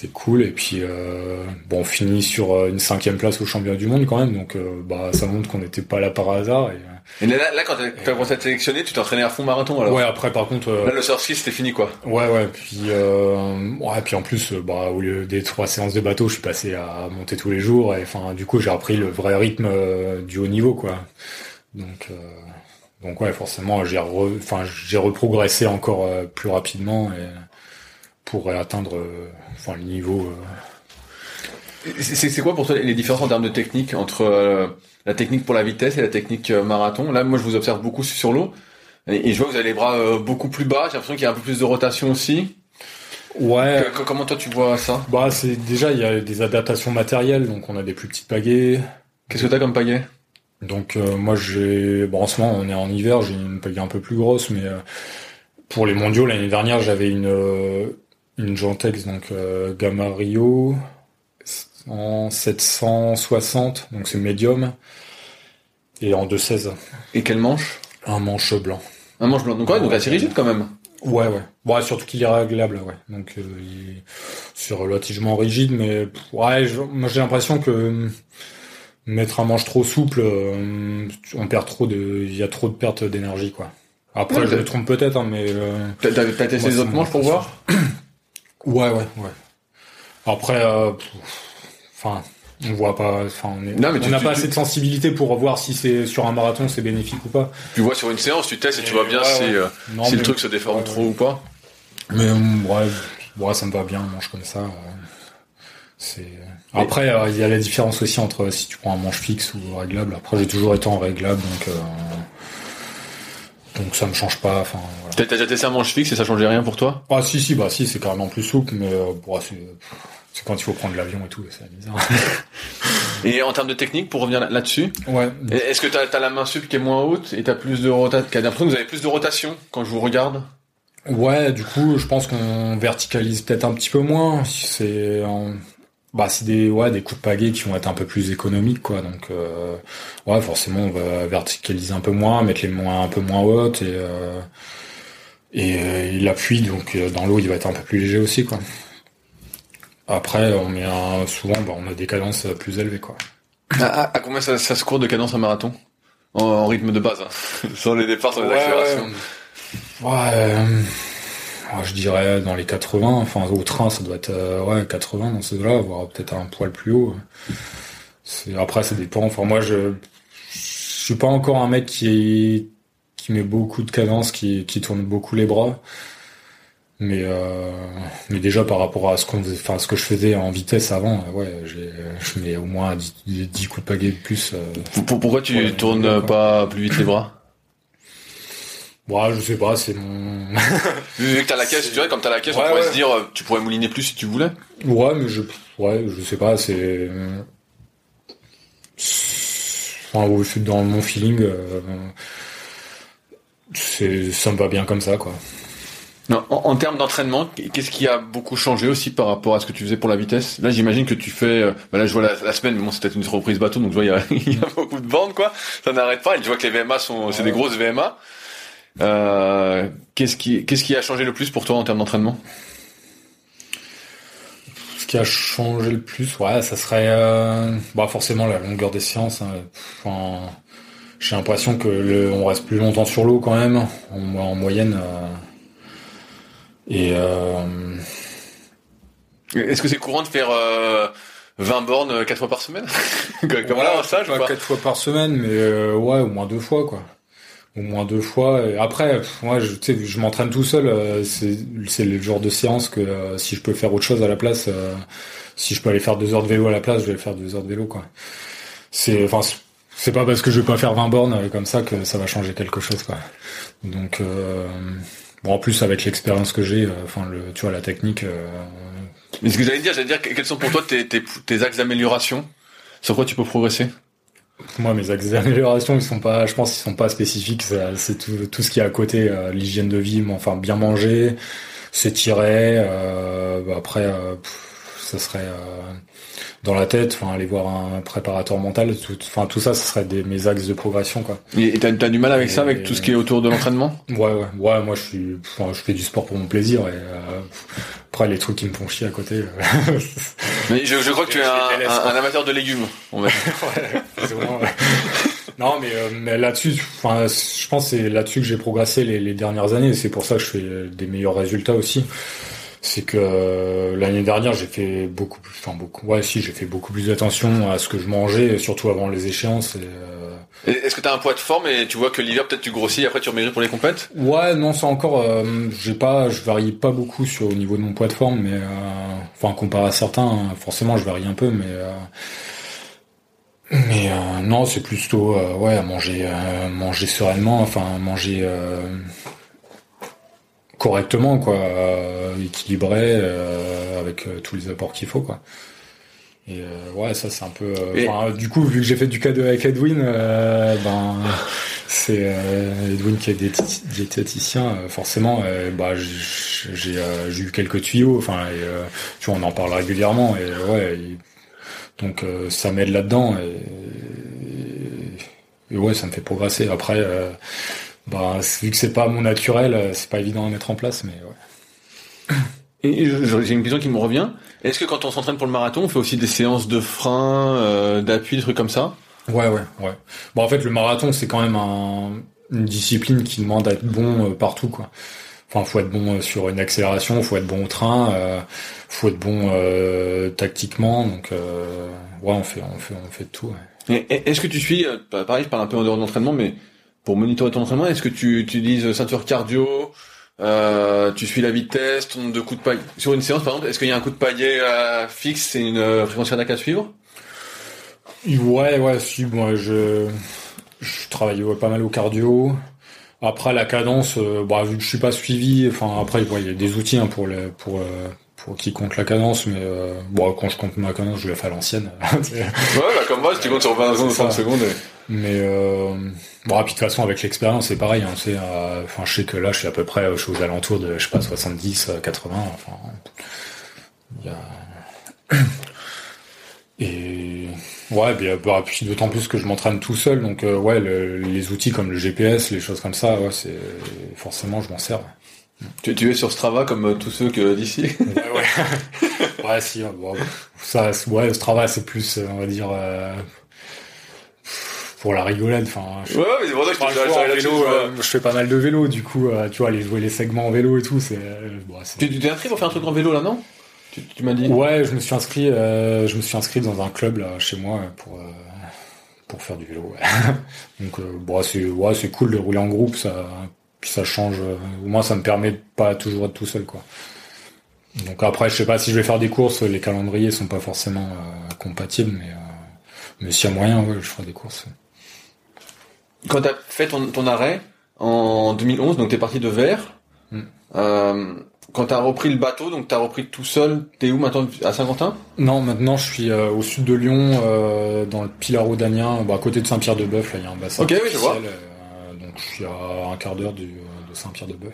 C'était cool. Et puis euh, bon on finit sur euh, une cinquième place au championnat du monde quand même. Donc euh, bah ça montre qu'on n'était pas là par hasard. Et, Et là, quand t'as commencé à te sélectionner, tu t'entraînais à fond marathon alors ouais après par contre euh, Là, le surf ski, c'était fini quoi. ouais ouais puis euh, ouais puis en plus bah au lieu des trois séances de bateau je suis passé à monter tous les jours. Et enfin du coup j'ai repris le vrai rythme du haut niveau quoi. Donc euh, donc ouais forcément j'ai re- enfin j'ai reprogressé encore plus rapidement. Et pour atteindre euh, enfin le niveau euh, C'est quoi pour toi les différences en termes de technique entre euh, la technique pour la vitesse et la technique marathon? Là, moi, je vous observe beaucoup sur l'eau. Et, je vois que vous avez les bras beaucoup plus bas. J'ai l'impression qu'il y a un peu plus de rotation aussi. ouais Que- que- comment toi tu vois ça? Bah, c'est déjà il y a des adaptations matérielles, donc on a des plus petites pagaies. Qu'est-ce que t'as comme pagaie Donc euh, moi j'ai, bon en ce moment on est en hiver, j'ai une pagaie un peu plus grosse, mais euh, pour les mondiaux l'année dernière j'avais une euh, une Gentex donc euh, Gamma Rio en 760, donc c'est médium, et en 216, Et quelle manche? Un manche blanc. Un manche blanc. Donc ouais, donc assez rigide quand même. Ouais, ouais. Ouais, surtout qu'il est réglable, ouais. Donc, euh, il- c'est relativement rigide, mais ouais, je- moi j'ai l'impression que euh, mettre un manche trop souple, euh, on perd trop de, il y a trop de perte d'énergie, quoi. Après, Ouais, je me trompe peut-être, hein, mais euh, T'as testé les autres manches pour voir? Ouais, ouais, ouais. Après, euh, enfin, on voit pas, enfin, on on n'a pas assez de sensibilité pour voir si c'est sur un marathon c'est bénéfique ou pas. Tu vois sur une séance, tu testes et tu vois bien ouais, si, ouais. euh, Non, si mais- le truc se déforme ouais, trop ou pas. Mais euh, ouais, ça me va bien, un manche comme ça. C'est après euh, il y a la différence aussi entre si tu prends un manche fixe ou réglable. Après j'ai toujours été en réglable donc euh, donc ça me change pas. Enfin voilà. T'as déjà testé un manche fixe et ça changeait rien pour toi? Ah si si bah si c'est carrément plus souple mais euh, bon, c'est quand il faut prendre l'avion et tout c'est misère. Et en termes de technique, pour revenir là- là-dessus, ouais. est-ce que t'as as la main sup qui est moins haute et t'as plus de rotation l'impression que vous avez plus de rotation quand je vous regarde? Ouais, du coup, je pense qu'on verticalise peut-être un petit peu moins. Si C'est en- bah c'est des ouais des coups de pagaie qui vont être un peu plus économiques quoi. Donc euh, ouais, forcément, on va verticaliser un peu moins, mettre les mains un peu moins hautes et euh, et, euh, l'appui donc euh, dans l'eau, il va être un peu plus léger aussi quoi. Après, on met un, souvent, bah, on a des cadences plus élevées quoi. À, à- à combien ça, ça se court de cadence un marathon? En, en rythme de base, hein. sans les départs, sans les accélérations. Ouais, euh, je dirais dans les 80, enfin au train ça doit être euh, ouais 80 dans ces là voire peut-être un poil plus haut. C'est après ça dépend. Enfin moi je je suis pas encore un mec qui qui met beaucoup de cadence, qui qui tourne beaucoup les bras. Mais euh, mais déjà par rapport à ce qu'on faisait- enfin ce que je faisais en vitesse avant, euh, ouais, je mets au moins 10, 10 coups de pagaie de plus. euh, Pour- pour- pourquoi tu Ouais, tournes pas plus vite les bras? Ouais, je sais pas, c'est mon Vu que t'as la caisse, C'est- tu vois, comme t'as la caisse, on Ouais, pourrait ouais. se dire, euh, tu pourrais mouliner plus si tu voulais. Ouais, mais je, ouais, je sais pas, c'est, enfin, ouais, dans mon feeling, euh, c'est, ça me va bien comme ça, quoi. Non, en, en termes d'entraînement, qu'est-ce qui a beaucoup changé aussi par rapport à ce que tu faisais pour la vitesse? Là, j'imagine que tu fais. euh, bah là, je vois la, la semaine, mais bon, c'est peut-être une reprise bateau, donc je vois il y a, il y a beaucoup de bandes, quoi. Ça n'arrête pas. Et tu vois que les VMA sont, c'est des grosses VMA. Euh, qu'est-ce qui, qu'est-ce qui a changé le plus pour toi en termes d'entraînement? Ce qui a changé le plus, ouais, ça serait, euh, bah, forcément la longueur des séances, hein. Enfin, j'ai l'impression que le, on reste plus longtemps sur l'eau quand même, en, en moyenne, euh, et, euh, Est-ce que c'est courant de faire euh, 20 bornes quatre fois par semaine? Comme là, en stage ou pas pas quatre fois par semaine, mais euh, ouais, au moins deux fois, quoi. Au moins deux fois. Et après, moi, je, je m'entraîne tout seul. euh, c'est, le genre de séance que euh, si je peux faire autre chose à la place, euh, si je peux aller faire deux heures de vélo à la place, je vais faire deux heures de vélo, quoi. C'est, c'est- pas parce que je vais pas faire 20 bornes comme ça que ça va changer quelque chose quoi. Donc bon en plus avec l'expérience que j'ai, enfin le tu vois la technique. Mais ce que j'allais dire, j'allais dire quels sont pour toi tes, tes, tes axes d'amélioration? Sur quoi tu peux progresser? Moi mes axes d'amélioration ils sont pas, je pense ils sont pas spécifiques. C'est tout, tout ce qui est à côté, euh, l'hygiène de vie, mais enfin bien manger, s'étirer. Euh, bah, après euh, ça serait euh, dans la tête, enfin aller voir un préparateur mental. Tout, enfin tout ça, ce serait des mes axes de progression quoi. Et t'as as du mal avec ça, avec tout ce qui est autour de l'entraînement? Ouais, ouais, ouais, moi je suis, enfin, je fais du sport pour mon plaisir et euh, après les trucs qui me font chier à côté. euh, Mais je, je crois que tu es un, amateur de légumes. On va non, mais, euh, mais là-dessus, enfin, je pense que c'est là-dessus que j'ai progressé les, les dernières années. et C'est pour ça que je fais des meilleurs résultats aussi. C'est que euh, l'année dernière, j'ai fait beaucoup plus, enfin beaucoup, ouais, si, j'ai fait beaucoup plus attention à ce que je mangeais, surtout avant les échéances. Et, euh, Et Est-ce que t'as un poids de forme et tu vois que l'hiver peut-être tu grossis et après tu remaigris pour les compètes? Ouais, non, c'est encore. euh, j'ai pas, je varie pas beaucoup sur au niveau de mon poids de forme, mais euh, enfin comparé à certains, hein, forcément, je varie un peu, mais euh, mais euh, non, c'est plutôt euh, ouais, à manger, euh, manger sereinement, enfin manger euh, correctement, quoi, euh, équilibré, euh, avec euh, tous les apports qu'il faut, quoi. Et euh, ouais, ça c'est un peu. euh, Et- enfin, du coup, vu que j'ai fait du cadeau avec Edwin, euh, ben c'est euh, Edwin qui est diététi- diététicien, forcément, bah j'ai j'ai eu quelques tuyaux, enfin, et, euh, tu vois, on en parle régulièrement, et ouais, et- donc euh, ça m'aide là-dedans, et, et ouais, ça me fait progresser. Après, euh, bah vu que c'est pas mon naturel, euh, c'est pas évident à mettre en place, mais ouais. Et j'ai une question qui me revient. Est-ce que quand on s'entraîne pour le marathon, on fait aussi des séances de frein, euh, d'appui, des trucs comme ça? Ouais, ouais, ouais. Bon, en fait, le marathon, c'est quand même un, une discipline qui demande d'être bon euh, partout, quoi. Enfin, faut être bon euh, sur une accélération, faut être bon au train, faut être bon tactiquement. Donc, ouais, on fait, on fait, on fait de tout. Ouais. Est-ce que tu suis, pareil, je parle un peu en dehors de l'entraînement, mais pour monitorer ton entraînement, est-ce que tu utilises ceinture cardio euh, tu suis la vitesse, ton de coups de paille? Sur une séance, par exemple, est-ce qu'il y a un coup de paillet euh, fixe C'est une euh, fréquence cardiaque à suivre? Ouais, ouais, si, moi, je, je travaille pas mal au cardio. Après, la cadence, euh, bah, vu que je suis pas suivi, enfin, après, il y a des outils hein, pour le, pour, pour qui compte la cadence, mais euh, bon, quand je compte ma cadence, je la fais à l'ancienne. Ouais, bah comme moi, si tu comptes sur 20 secondes, C'est ça. 30 secondes. Mais euh, bon, puis de toute façon avec l'expérience c'est pareil. Hein, c'est, euh, enfin, je sais que là je suis à peu près, je suis aux alentours de, je sais pas, 70, euh, 80. Enfin, il y a et ouais, puis, euh, bah, puis d'autant plus que je m'entraîne tout seul, donc euh, ouais, le- les outils comme le GPS, les choses comme ça, ouais, c'est forcément je m'en sers. Tu, tu es sur Strava comme euh, tous ceux que d'ici Ouais, ouais. ouais, si, bon, ça, c'est- ouais, ce travail c'est plus, euh, on va dire. euh, pour la rigolade, enfin, je Ouais, mais c'est pour ça que je vois vélo, euh, fais pas mal de vélo, du coup, euh, tu vois, aller jouer les segments en vélo et tout, c'est. bon, Tu t'es inscrit pour faire un truc en vélo là, non? Tu, tu m'as dit Ouais, je me suis inscrit, je me suis inscrit dans un club là chez moi pour pour faire du vélo. ouais. Donc, euh, bon, c'est ouais, c'est cool de rouler en groupe, ça, puis ça change. euh, au moins, ça me permet de pas toujours être tout seul, quoi. Donc après, je sais pas si je vais faire des courses, les calendriers sont pas forcément euh, compatibles, mais euh, mais s'il y a moyen, ouais, je ferai des courses. Quand t'as fait ton, ton arrêt en 2011, donc t'es parti de Vers. Mm. Euh, quand t'as repris le bateau, donc t'as repris tout seul. T'es où maintenant À Saint-Quentin? Non, maintenant je suis euh, au sud de Lyon, dans le Pilaro d'Amiens, bah, à côté de Saint-Pierre-de-Bœuf, là il y a un bassin. Ok, oui, je vois. Je suis à un quart d'heure du- de Saint-Pierre-de-Bœuf.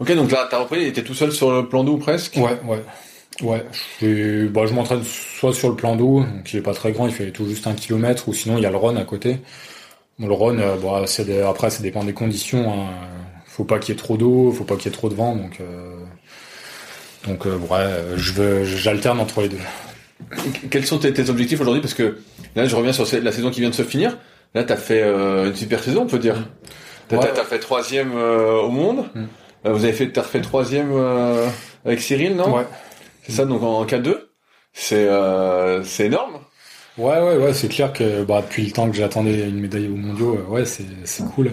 Ok, donc là t'as repris t'es tout seul sur le plan d'eau presque? Ouais, ouais. Ouais, je, bah, je m'entraîne soit sur le plan d'eau, donc il est pas très grand, il fait tout juste un kilomètre, ou sinon il y a le Rhône à côté. Bon, le Rhône, euh, bah, des- après ça dépend des conditions. Hein. Faut pas qu'il y ait trop d'eau, faut pas qu'il y ait trop de vent, donc euh, donc euh, ouais, je veux, j'alterne entre les deux. Quels sont tes, tes objectifs aujourd'hui? Parce que là je reviens sur la saison qui vient de se finir. Là t'as fait une super saison, on peut dire. T'as Ouais. fait troisième euh, au monde. Mm. Euh, vous avez fait, t'as refait troisième euh, avec Cyril, non? Ouais. C'est ça, donc en K2. C'est euh, c'est énorme. Ouais, ouais, ouais, c'est clair que bah, depuis le temps que j'attendais une médaille aux mondiaux, ouais, c'est cool.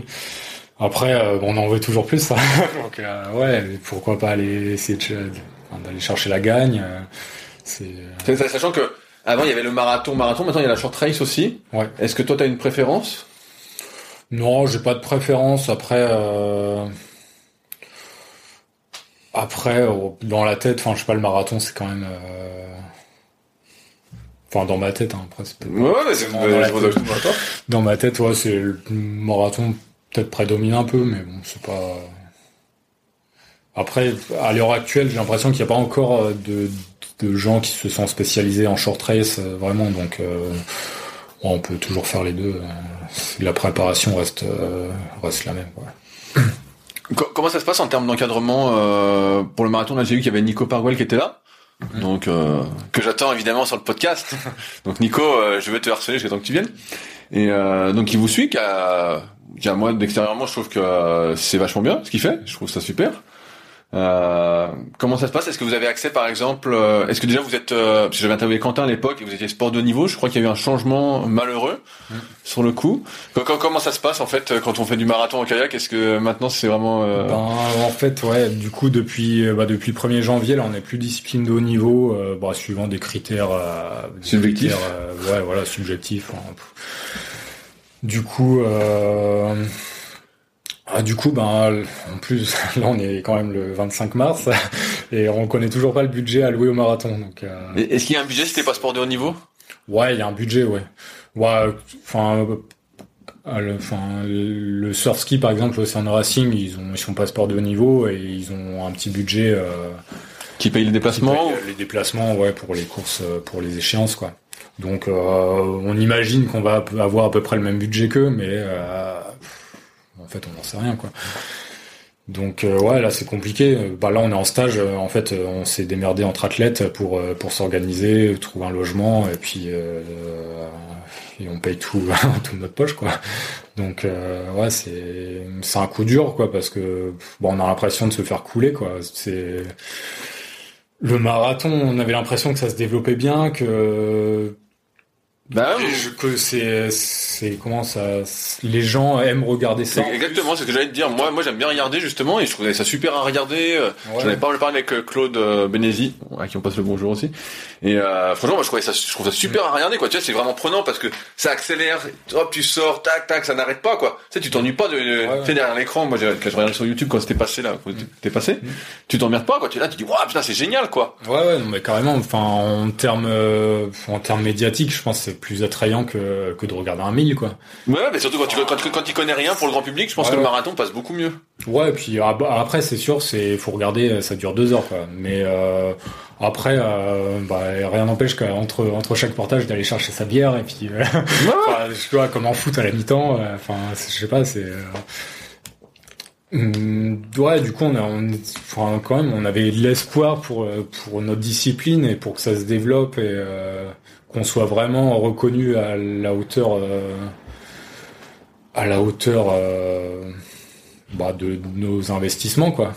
Après, euh, on en veut toujours plus. hein. Donc, euh, ouais, pourquoi pas aller essayer d'aller chercher la gagne. euh, c'est- Sachant que avant il y avait le marathon, marathon. Maintenant il y a la short race aussi. Ouais. Est-ce que toi t'as une préférence? Non, j'ai pas de préférence. Après, euh... après euh, dans la tête, enfin, je sais pas, le marathon, c'est quand même. euh, Enfin, dans ma tête, hein, après, c'est pas- Ouais, ouais, c'est Dans la tête. Dans ma tête, ouais, c'est le marathon peut-être prédomine un peu, mais bon, c'est pas. Après, à l'heure actuelle, j'ai l'impression qu'il n'y a pas encore euh, de, de gens qui se sont spécialisés en short race, euh, vraiment. Donc, euh, ouais, on peut toujours faire les deux. euh, La préparation reste euh, reste la même. Comment ça se passe en termes d'encadrement euh, pour le marathon? Là, j'ai vu qu'il y avait Nico Parwell qui était là. Donc euh, que j'attends évidemment sur le podcast. donc Nico, euh, je vais te harceler jusqu'à temps que tu viennes. Et euh, donc il vous suit. Qu'à, moi d'extérieurement, je trouve que c'est vachement bien ce qu'il fait. Je trouve ça super. Euh, comment ça se passe? Est-ce que vous avez accès, par exemple euh, Est-ce que déjà vous êtes euh, Parce que j'avais interviewé Quentin à l'époque et vous étiez sport de haut niveau. Je crois qu'il y a eu un changement malheureux sur le coup. Co- co- Comment ça se passe en fait quand on fait du marathon en kayak? Est-ce que maintenant c'est vraiment euh, Ben, en fait, ouais, du coup, depuis, euh, bah, depuis le 1er janvier, là, on n'est plus discipline de haut niveau, euh, bah, suivant des critères, euh, Subjectifs. ouais, voilà, subjectifs. hein. Du coup, euh, ah, du coup, ben, en plus, là, on est quand même le 25 mars, et on connaît toujours pas le budget alloué au marathon, donc, euh, Est-ce qu'il y a un budget si t'es pas sport de haut niveau? Ouais, il y a un budget, ouais. Ouais, enfin, euh, le, enfin, le surf ski par exemple, l'Ocean Racing, ils ont, ils sont pas sport de haut niveau et ils ont un petit budget. Euh, Qui paye les déplacements paye les déplacements, ouais, pour les courses, euh, pour les échéances, quoi. Donc, euh, on imagine qu'on va avoir à peu près le même budget qu'eux, mais euh, en fait, on n'en sait rien, quoi. Donc euh, ouais là c'est compliqué. Bah là on est en stage. euh, en fait euh, on s'est démerdé entre athlètes pour pour s'organiser, trouver un logement et puis et on paye tout tout notre poche quoi. Donc ouais c'est c'est un coup dur quoi parce que bon on a l'impression de se faire couler quoi. C'est le marathon on avait l'impression que ça se développait bien que Bah, que c'est c'est comment ça les gens aiment regarder ça. exactement, c'est ce que j'allais te dire. Moi, moi, j'aime bien regarder justement, et je trouvais ça super à regarder. Ouais. J'en avais parlé avec euh, Claude euh, Benesi, à qui on passe le bonjour aussi. Et euh, franchement, moi, je trouvais ça, je trouve ça super à regarder, quoi. Tu sais, c'est vraiment prenant parce que ça accélère. Hop, tu sors, tac, tac, ça n'arrête pas, quoi. Tu sais, tu t'ennuies pas de, Ouais. tu sais, derrière l'écran. Moi, j'ai- quand je regardais sur YouTube quand c'était passé là, quand t'es passé, Mm. tu t'emmerdes pas, quoi. Tu es là, tu dis, waouh, putain, c'est génial, quoi. Ouais, ouais, non, mais carrément. Enfin, en termes, euh, en termes médiatiques, je pense c'est plus attrayant que, que de regarder un mille, quoi. Ouais, mais surtout quand tu quand, quand tu connais rien pour le grand public, je pense Ouais, que le ouais. marathon passe beaucoup mieux. Ouais, et puis ah, bah, après, c'est sûr, c'est faut regarder, ça dure deux heures, quoi. Mais euh, après, euh, bah, rien n'empêche qu'entre entre chaque portage d'aller chercher sa bière et puis, euh, enfin, je vois comme en foot à la mi-temps. Enfin, c'est- je sais pas, c'est. euh, hum, Ouais, du coup, on a, on, enfin, quand même, on avait de l'espoir pour pour notre discipline et pour que ça se développe et euh, qu'on soit vraiment reconnu à la hauteur, euh, à la hauteur euh, bah, de, de nos investissements, quoi.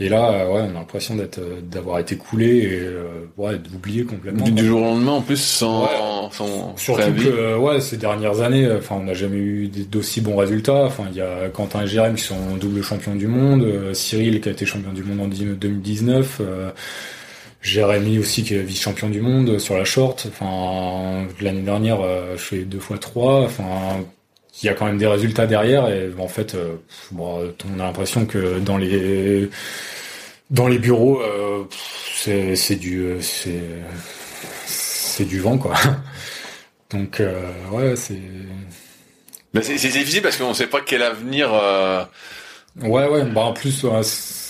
Et là, euh, ouais, on a l'impression d'être, d'avoir été coulé et euh, ouais, d'oublier complètement. Du, jour au lendemain, en plus, sans, Ouais. sans Surtout préavis. que ouais, ces dernières années, enfin, on n'a jamais eu d'aussi bons résultats. Enfin, il y a Quentin et Jérém qui sont double champions du monde, Cyril qui a été champion du monde en 10 2019, euh, Jérémy aussi qui est vice-champion du monde sur la short. Enfin, l'année dernière, euh, je fais deux fois trois. Enfin, il y a quand même des résultats derrière et en fait, euh, bon, on a l'impression que dans les dans les bureaux, euh, c'est c'est du euh, c'est c'est du vent quoi. Donc euh, ouais, c'est Mais c'est c'est difficile parce qu'on sait pas quel avenir. euh, ouais ouais. Bah en plus, ouais, c'est-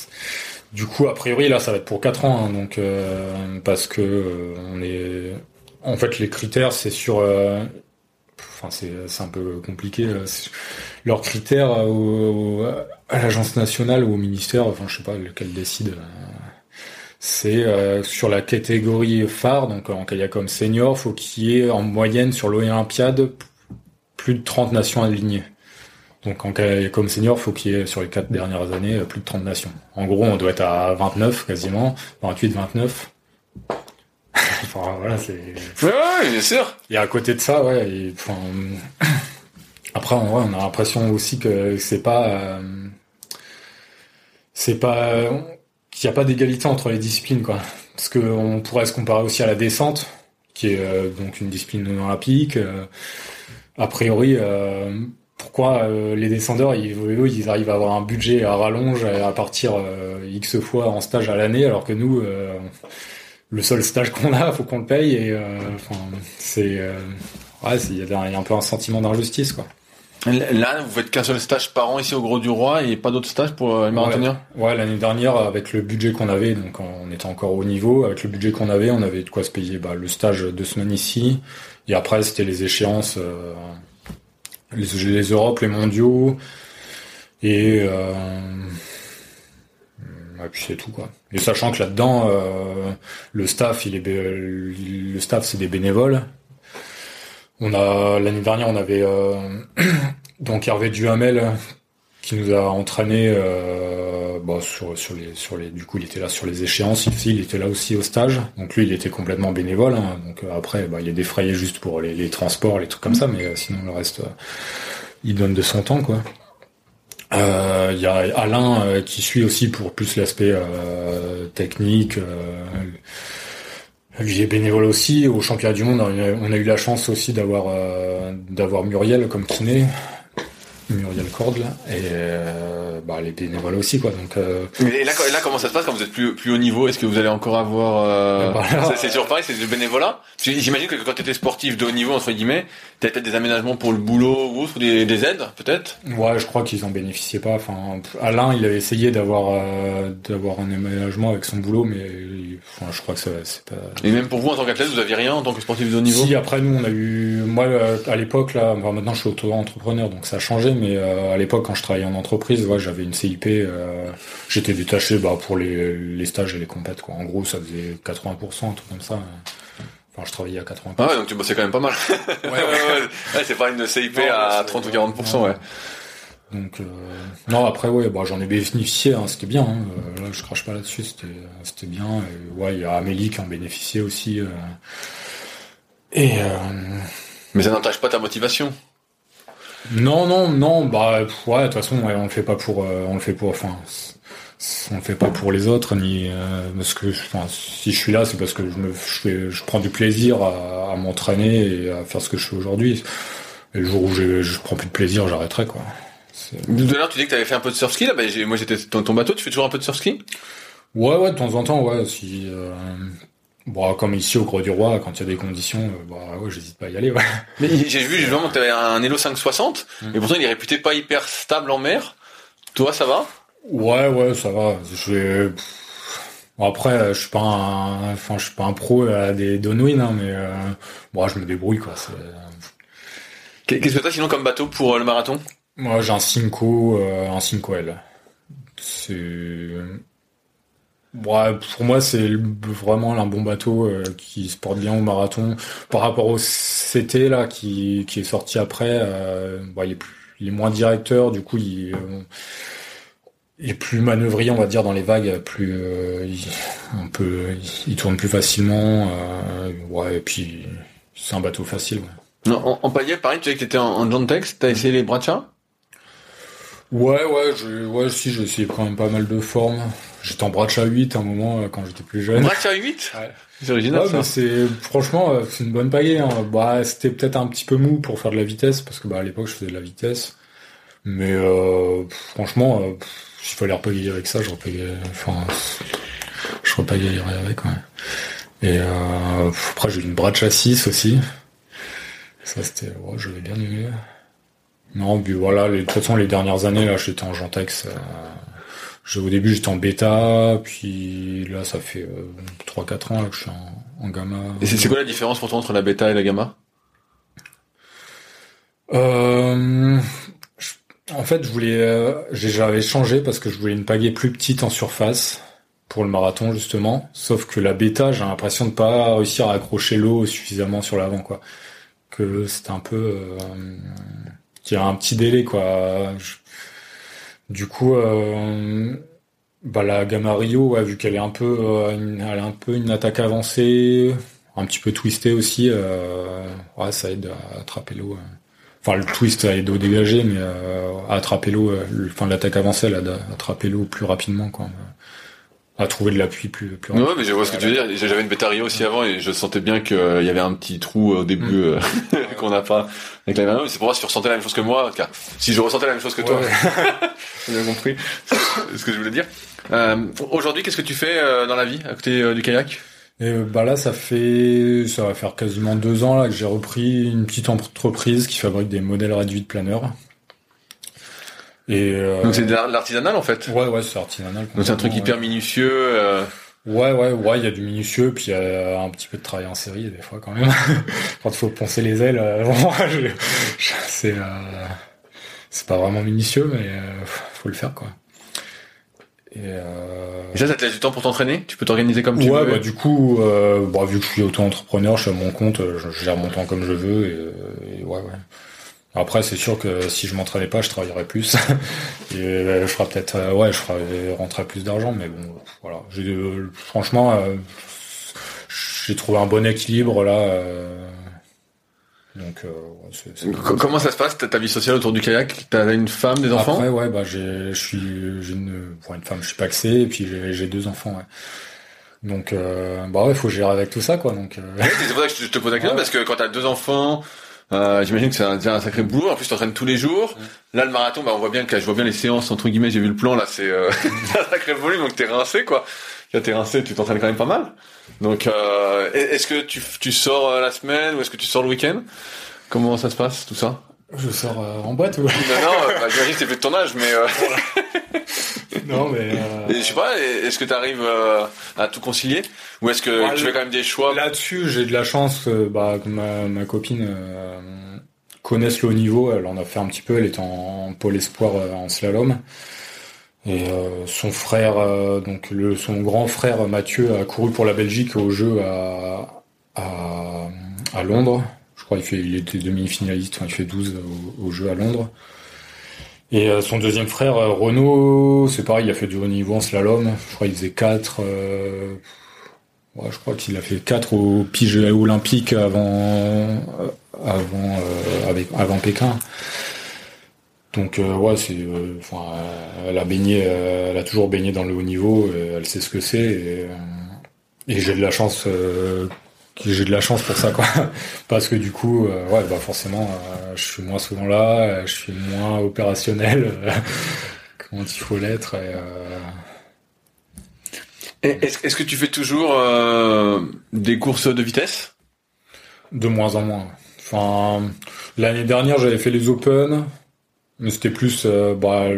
du coup a priori là ça va être pour quatre ans, hein, donc euh, parce que euh, on est en fait les critères c'est sur euh, Enfin, c'est un peu compliqué. Leurs critères au- à l'agence nationale ou au ministère, enfin je sais pas lequel décide. C'est sur la catégorie phare, donc en kayak senior, faut qu'il y ait en moyenne sur l'Olympiade plus de 30 nations alignées. Donc en kayak senior, faut qu'il y ait sur les quatre dernières années euh, plus de 30 nations. En gros, on doit être à 29 quasiment, 28, 29. enfin voilà, c'est. Ouais, ouais, bien sûr. Et à côté de ça, ouais, et, enfin, après, en vrai, on a l'impression aussi que c'est pas, euh, c'est pas, qu'il n'y a pas d'égalité entre les disciplines, quoi. Parce que on pourrait se comparer aussi à la descente. qui est euh, donc une discipline olympique. Euh, a priori, euh, pourquoi les descendeurs ils, ils arrivent à avoir un budget à rallonge à partir x fois en stage à l'année, alors que nous, le seul stage qu'on a, faut qu'on le paye et enfin c'est ouais, il y, a un peu un sentiment d'injustice quoi. Là, vous faites qu'un seul stage par an ici au Gros du Roi et pas d'autres stages pour euh, les marathoniens? Ouais, l'année dernière, avec le budget qu'on avait, donc on était encore au niveau, avec le budget qu'on avait, on avait de quoi se payer bah, le stage de semaines ici, et après c'était les échéances, euh, les, les Europes, les mondiaux, et, euh, et puis c'est tout quoi. Et sachant que là-dedans, euh, le staff, il est, le staff c'est des bénévoles, on a l'année dernière, on avait euh, donc Hervé Duhamel qui nous a entraîné euh, bah, sur, sur les sur les du coup il était là sur les échéances ici il était là aussi au stage donc lui il était complètement bénévole hein. donc euh, après bah, il est défrayé juste pour les, transports les trucs comme ça mais sinon le reste il donne de son temps quoi il y a Alain qui suit aussi pour plus l'aspect technique lui est bénévole aussi au championnat du monde. On a eu la chance aussi d'avoir euh, d'avoir Muriel comme kiné, Muriel Corde là, et euh, bah, les bénévoles aussi quoi. Donc. Euh... Et là, là, comment ça se passe quand vous êtes plus plus haut niveau? Est-ce que vous allez encore avoir euh... bah, C'est toujours pareil, c'est du bénévolat? J'imagine que quand tu étais sportif de haut niveau entre guillemets, t'avais peut-être des aménagements pour le boulot ou autre, des, des aides peut-être? Ouais, je crois qu'ils en bénéficiaient pas. Enfin, Alain, il avait essayé d'avoir euh, d'avoir un aménagement avec son boulot, mais enfin, je crois que c'est pas. Et même pour vous en tant qu'athlète, vous aviez rien en tant que sportif de haut niveau? Si après nous on a eu, moi euh, à l'époque là, maintenant je suis auto-entrepreneur donc ça a changé, mais euh, à l'époque quand je travaillais en entreprise, ouais, j'avais une CIP, j'étais détaché bah, pour les, les stages et les compètes quoi. En gros ça faisait 80%, un truc comme ça. Enfin, je travaillais à 80%. Ah ouais, donc tu bossais quand même pas mal. ouais, ouais, ouais. c'est pas une CIP à 30 ou 40%, ouais. Donc euh, non après ouais bah, j'en ai bénéficié hein, c'était bien hein. Euh, là je crache pas là-dessus c'était c'était bien et, ouais il y a Amélie qui en bénéficiait aussi euh, et mais ça n'entache pas ta motivation non non non bah ouais de toute façon on le fait pas pour on le fait pour enfin on le fait pas pour les autres ni parce que enfin, si je suis là c'est parce que je me je, je prends du plaisir à, à m'entraîner et à faire ce que je fais aujourd'hui et le jour où je, je prends plus de plaisir j'arrêterai quoi tout à l'heure, tu dis que tu avais fait un peu de surf ski. Là, bah, moi, j'étais dans ton bateau. Tu fais toujours un peu de surf ski Ouais, ouais, de temps en temps, ouais. Si, euh... bon, comme ici au Gros du Roi, quand il y a des conditions, euh, bah ouais, j'hésite pas à y aller. Ouais. Mais j'ai vu justement que tu avais un Elo 560, mm. et pourtant il est réputé pas hyper stable en mer. Toi, ça va? Ouais, ouais, ça va. Je Bon, après, je suis pas un, enfin, je suis pas un pro à des downwind, hein, mais euh... bon, je me débrouille quoi. Qu'est-ce que t'as sinon comme bateau pour euh, le marathon? Moi, j'ai un Cinco, euh, un Cinco L. C'est, ouais, pour moi, c'est vraiment un bon bateau euh, qui se porte bien au marathon. Par rapport au CT là, qui, qui est sorti après, euh, il, est plus, il est moins directeur, du coup, il, il est plus manœuvrier, on va dire, dans les vagues, plus, il, on peut, il, tourne plus facilement. ouais, et puis c'est un bateau facile. Ouais. en, en paillette, pareil, tu sais que t'étais en, en John Tex, t'as essayé les Bracha? Ouais, ouais, je, ouais, si, j'ai essayé quand même pas mal de formes. J'étais en bracha 8 à un moment euh, quand j'étais plus jeune. Bracha 8 Ouais. C'est original, ouais, c'est, franchement, euh, c'est une bonne pagaie, hein. Bah, c'était peut-être un petit peu mou pour faire de la vitesse, parce que, bah, à l'époque, je faisais de la vitesse. Mais, euh, franchement, euh, s'il fallait repagayer avec ça, je repagayerais, enfin, je repagayerais avec, ouais. Et, euh, après, j'ai eu une bracha 6 aussi. Ça, c'était, ouais, je l'ai bien aimé. Non, puis voilà, les, de toute façon, les dernières années, là, j'étais en Gentex. Euh, au début, j'étais en bêta, puis là, ça fait euh, 3-4 ans là, que je suis en, en gamma. Et c'est quoi la différence pour toi entre la bêta et la gamma? Euh, En fait, je voulais, euh, j'avais changé parce que je voulais une pagaie plus petite en surface pour le marathon justement. Sauf que la bêta, j'ai l'impression de pas réussir à accrocher l'eau suffisamment sur l'avant, quoi. Que c'était un peu euh, qui a un petit délai quoi. Du coup, euh, bah la Gamma Rio, vu qu'elle est un peu, euh, une, elle a un peu une attaque avancée, un petit peu twistée aussi, euh, ouais, ça aide à attraper l'eau. Enfin, le twist aide au dégager, mais à attraper l'eau, enfin l'attaque avancée, elle aide à attraper l'eau plus rapidement quoi. À trouver de l'appui plus plus. Ouais, mais je vois ce que tu veux dire. J'avais une Betario aussi avant et je sentais bien qu'il y avait un petit trou au début Mm. euh, qu'on n'a pas avec la Betario. C'est pour voir si tu ressentais la même chose que moi. En tout cas, si je ressentais la même chose que toi, j'ai bien compris ce que je voulais dire. Euh, Aujourd'hui, qu'est-ce que tu fais euh, dans la vie à côté du kayak? Et bah là, ça fait, ça va faire quasiment deux ans là que j'ai repris une petite entreprise qui fabrique des modèles réduits de planeurs. Et euh, Donc c'est de l'artisanal en fait. ouais, ouais, c'est artisanal. Donc c'est un truc hyper minutieux. euh, Ouais, ouais, ouais, il y a du minutieux, puis il y a un petit peu de travail en série des fois quand même. Quand il faut poncer les ailes, euh, je- c'est c'est pas vraiment minutieux, mais faut le faire quoi. Et euh, Et ça, ça te laisse du temps pour t'entraîner? Tu peux t'organiser comme tu ouais, veux bah du coup, euh, bah, vu que je suis auto-entrepreneur, je suis à mon compte, je, je gère mon temps comme je veux, et, et ouais, ouais. Après, c'est sûr que si je m'entraînais pas, je travaillerais plus. et euh, je ferais peut-être, euh, ouais, je ferais rentrer plus d'argent, mais bon, voilà. Euh, franchement, euh, j'ai trouvé un bon équilibre là. euh, donc, euh, Comment ça se passe ta ta vie sociale autour du kayak? T'as une femme, des enfants? Après, ouais, bah, j'ai, je suis, j'ai une, pour une femme, je suis paxé, et puis j'ai, deux enfants, ouais. Donc, euh, bah ouais, faut gérer avec tout ça, quoi. Donc, euh, C'est pour ça que je te pose la question, Ouais. parce que quand t'as deux enfants, euh, j'imagine que c'est un, déjà un sacré boulot. En plus, t'entraînes tous les jours. Là, le marathon, bah, on voit bien que je vois bien les séances entre guillemets. J'ai vu le plan là, c'est euh, un sacré volume, donc t'es rincé quoi. Quand t'es rincé, tu t'entraînes quand même pas mal. Donc, euh, est-ce que tu, tu sors euh, la semaine ou est-ce que tu sors le week-end? Comment ça se passe tout ça? Je sors euh, en boîte ou Non, non, bah, j'imagine que c'est plus de ton âge, mais euh, Non, mais euh, et je sais pas. Est-ce que t'arrives euh, à tout concilier? Ou est-ce que Ouais, tu fais quand même des choix? Là-dessus, j'ai de la chance. euh, bah, que ma, ma copine euh, connaisse le haut niveau. Elle en a fait un petit peu. Elle est en pôle espoir en slalom. Et son frère, donc le, son grand frère Mathieu, a couru pour la Belgique au jeu à, à, à Londres. Je crois qu'il il était demi-finaliste. Enfin, il fait 12 au, au jeu à Londres. Et euh, son deuxième frère, euh, Renaud, c'est pareil, il a fait du haut niveau en slalom. Je crois qu'il faisait 4. Euh, ouais, je crois qu'il a fait 4 au pige olympique avant, avant, avec, avant Pékin. Donc ouais, c'est, enfin, elle a baigné, elle a toujours baigné dans le haut niveau. elle sait ce que c'est. Et j'ai de la chance. J'ai de la chance pour ça quoi. Parce que du coup euh, ouais bah forcément euh, je suis moins souvent là euh, je suis moins opérationnel quand il faut l'être Est-ce est-ce que tu fais toujours des courses de vitesse? De moins en moins. Enfin l'année dernière j'avais fait les Open mais c'était plus bah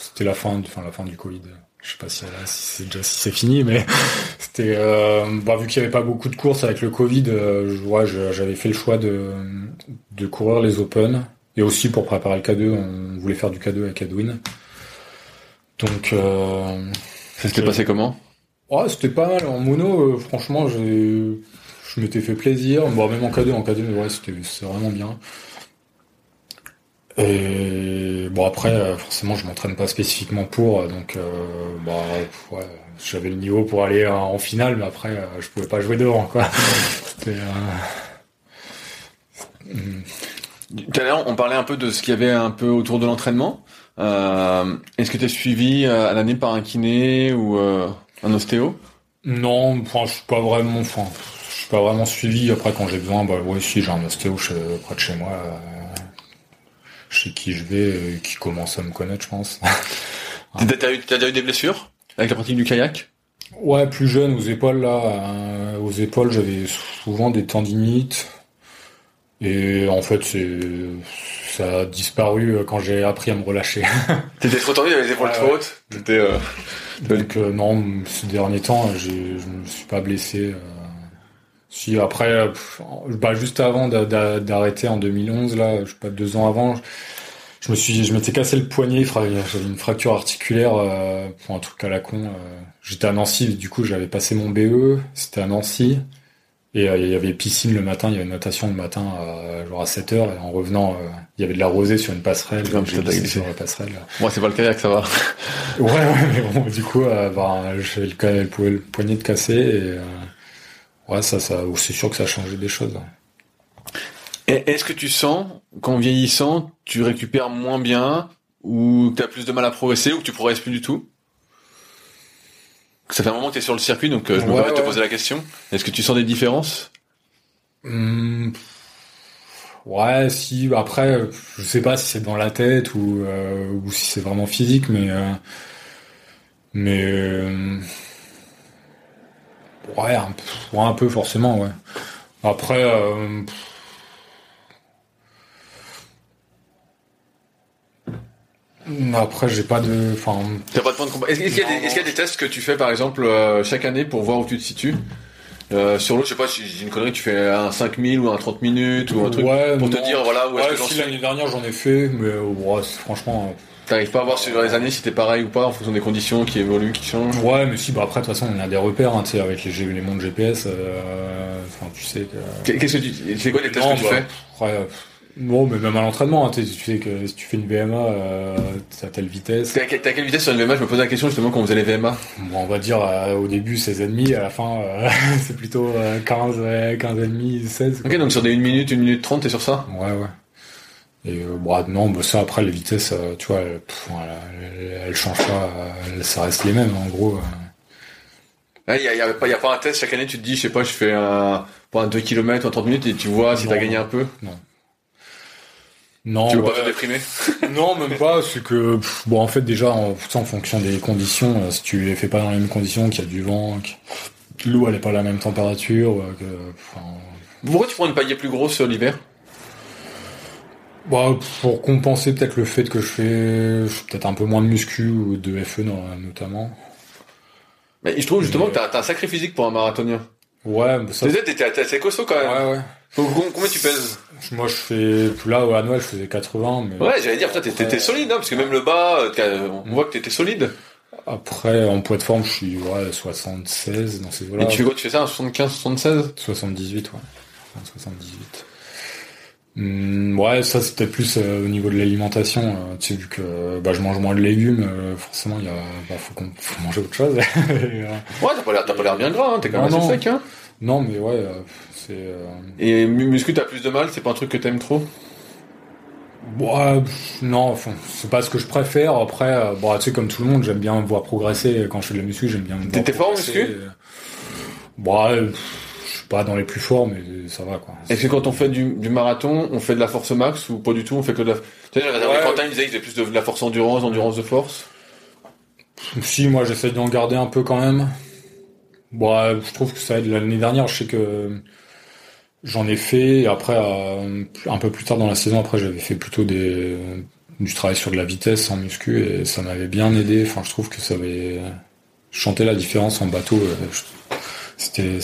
c'était la fin enfin la fin du Covid je sais pas si, si c'est déjà si c'est fini mais c'était euh, bah, vu qu'il y avait pas beaucoup de courses avec le Covid euh, je- ouais, j'avais fait le choix de de courir les Open et aussi pour préparer le K2 on voulait faire du K2 avec Edwin donc euh, Ça s'était passé comment? Ouais, c'était pas mal. En mono, euh, franchement, j'ai, je m'étais fait plaisir. Bon, même en K2, en K2, mais ouais, c'était, c'était vraiment bien. Et bon, après, euh, forcément, je m'entraîne pas spécifiquement pour, euh, donc, euh, bah, ouais, j'avais le niveau pour aller en, finale, mais après, je pouvais pas jouer devant, quoi. Hmm. Tout à l'heure, on parlait un peu de ce qu'il y avait un peu autour de l'entraînement. Euh, Est-ce que tu es suivi à l'année par un kiné ou euh, un ostéo? Non, enfin, je suis pas vraiment, enfin, je suis pas vraiment suivi. Après, quand j'ai besoin, bah, ouais, si, j'ai un ostéo chez- près de chez moi, chez qui je vais, euh, qui commence à me connaître, je pense. T'as eu, déjà eu des blessures avec la pratique du kayak? Ouais, plus jeune, aux épaules, là, euh, aux épaules, j'avais souvent des tendinites. Et en fait, c'est, ça a disparu euh, quand j'ai appris à me relâcher. T'étais trop tendu, t'avais les épaules Ouais, trop hautes? Euh, Donc non, ces derniers temps, je me suis pas blessé. Si après, pff, bah, juste avant d'a- d'a- d'arrêter en 2011, là, je sais pas deux ans avant, je me suis, je m'étais cassé le poignet, j'avais une fracture articulaire euh, pour un truc à la con. euh. J'étais à Nancy, du coup j'avais passé mon BE, c'était à Nancy. Et euh, il y avait piscine le matin, il y avait natation le matin, à, genre à 7 heures. Et en revenant, il y avait de la rosée sur une passerelle. Comme sur la passerelle. Moi, c'est pas le kayak, ça va. Ouais, ouais, mais bon, du coup, bah, j'avais le, le, po- le poignet de cassé et euh, ouais, ça, ça, c'est sûr que ça a changé des choses. Et Est-ce que tu sens qu'en vieillissant, tu récupères moins bien ou que t'as plus de mal à progresser ou que tu progresses plus du tout? Ça fait un moment que tu es sur le circuit, donc euh, je me Ouais, permets de te poser la question. Est-ce que tu sens des différences? Hmm, Ouais, si après, je sais pas si c'est dans la tête ou euh, ou si c'est vraiment physique, mais euh, mais euh, ouais, un, peu- ouais, un peu forcément, ouais. Après, euh, après j'ai pas de, enfin, T'as pas de point de compa- Est-ce qu'il y, a des- y a tests que tu fais par exemple euh, chaque année pour voir où tu te situes? Euh, sur l'eau, je sais pas, si j'ai une connerie, tu fais un 5000 ou un 30 minutes ou un truc ouais, pour te dire voilà où est-ce Ouais, que j'en si suis. l'année dernière j'en ai fait, mais ouais, franchement. T'arrives pas à voir sur les années si t'es pareil ou pas en fonction des conditions qui évoluent, qui changent. Ouais, mais si, bah après, de toute façon, on a des repères, hein, tu sais, avec les, les montres GPS, euh, enfin, tu sais que... Qu'est-ce que tu, c'est quoi les tests Non, que tu bah, fais après, euh, non, mais même à l'entraînement, hein, tu sais, tu sais que si tu fais une VMA, euh, t'as telle vitesse. T'es à, quelle- vitesse sur une VMA Je me posais la question justement quand on faisait les VMA. Bon, on va dire, euh, au début, 16,5, à la fin, euh, c'est plutôt euh, 15, euh, 15,5, 16. quoi. Ok, donc sur des 1 minute, 1 minute 30, t'es sur ça? Ouais, ouais. Et euh, bon, non, bah, ça, après, les vitesses, euh, tu vois, elles, pff, voilà, elles, changent pas, euh, ça reste les mêmes, en gros. euh. Il y a, y a pas, y a pas un test chaque année, tu te dis, je sais pas, je fais un, pour un 2 km ou un 30 minutes et tu vois si Non. t'as gagné un peu. Non, tu veux ouais. pas te déprimer Non, même pas. C'est que pff, bon, en fait, déjà, en, en fonction des conditions, euh, si tu les fais pas dans les mêmes conditions, qu'il y a du vent, que l'eau elle est pas à la même température, que enfin, Pourquoi tu prends une paillette plus grosse euh, l'hiver? Bah, pour compenser peut-être le fait que je fais, je fais peut-être un peu moins de muscu ou de FE no- notamment. Mais je trouve justement Mais- que t'as, un sacré physique pour un marathonien. Ouais, mais ça. T'es, assez costaud quand même. Ouais, ouais. Combien tu pèses? Moi, je fais là à Noël, je faisais 80, mais Ouais, j'allais dire, t'es solide, hein, parce que même le bas, euh, on voit que t'étais solide. après en poids de forme, je suis ouais 76 dans ces Et eaux-là. tu fais quoi Tu fais ça, un 75, 76 78, ouais. Enfin, 78. Hum, ouais, ça c'est peut-être plus euh, au niveau de l'alimentation. euh, tu sais, vu que bah, je mange moins de légumes, euh, forcément, il y a, bah, faut, qu'on- faut manger autre chose. Et, euh, Ouais, t'as pas l'air, t'as pas l'air bien gras, hein, t'es quand même Non, assez non. sec, hein. non, mais ouais, euh, c'est. Euh... Et mu- muscu, t'as plus de mal, c'est pas un truc que t'aimes trop? Ouais, non, enfin, c'est pas ce que je préfère. Après, euh, bon, tu sais, comme tout le monde, j'aime bien me voir progresser. Quand je fais de la muscu, j'aime bien me voir T'es- t'es fort en muscu? Pff, je suis pas dans les plus forts, mais ça va, quoi. Est-ce que quand on fait du, du marathon, on fait de la force max ou pas du tout On fait que de la. Tu sais, Ouais. Quentin, il disait qu'il faisait plus de, de la force endurance, endurance de force. Si, moi j'essaie d'en garder un peu quand même. Bon, ouais, je trouve que ça aide. L'année dernière, je sais que j'en ai fait. Et après, un peu plus tard dans la saison, après, j'avais fait plutôt des, du travail sur de la vitesse en muscu et ça m'avait bien aidé. Enfin, je trouve que ça avait chanté la différence en bateau. euh, C'était,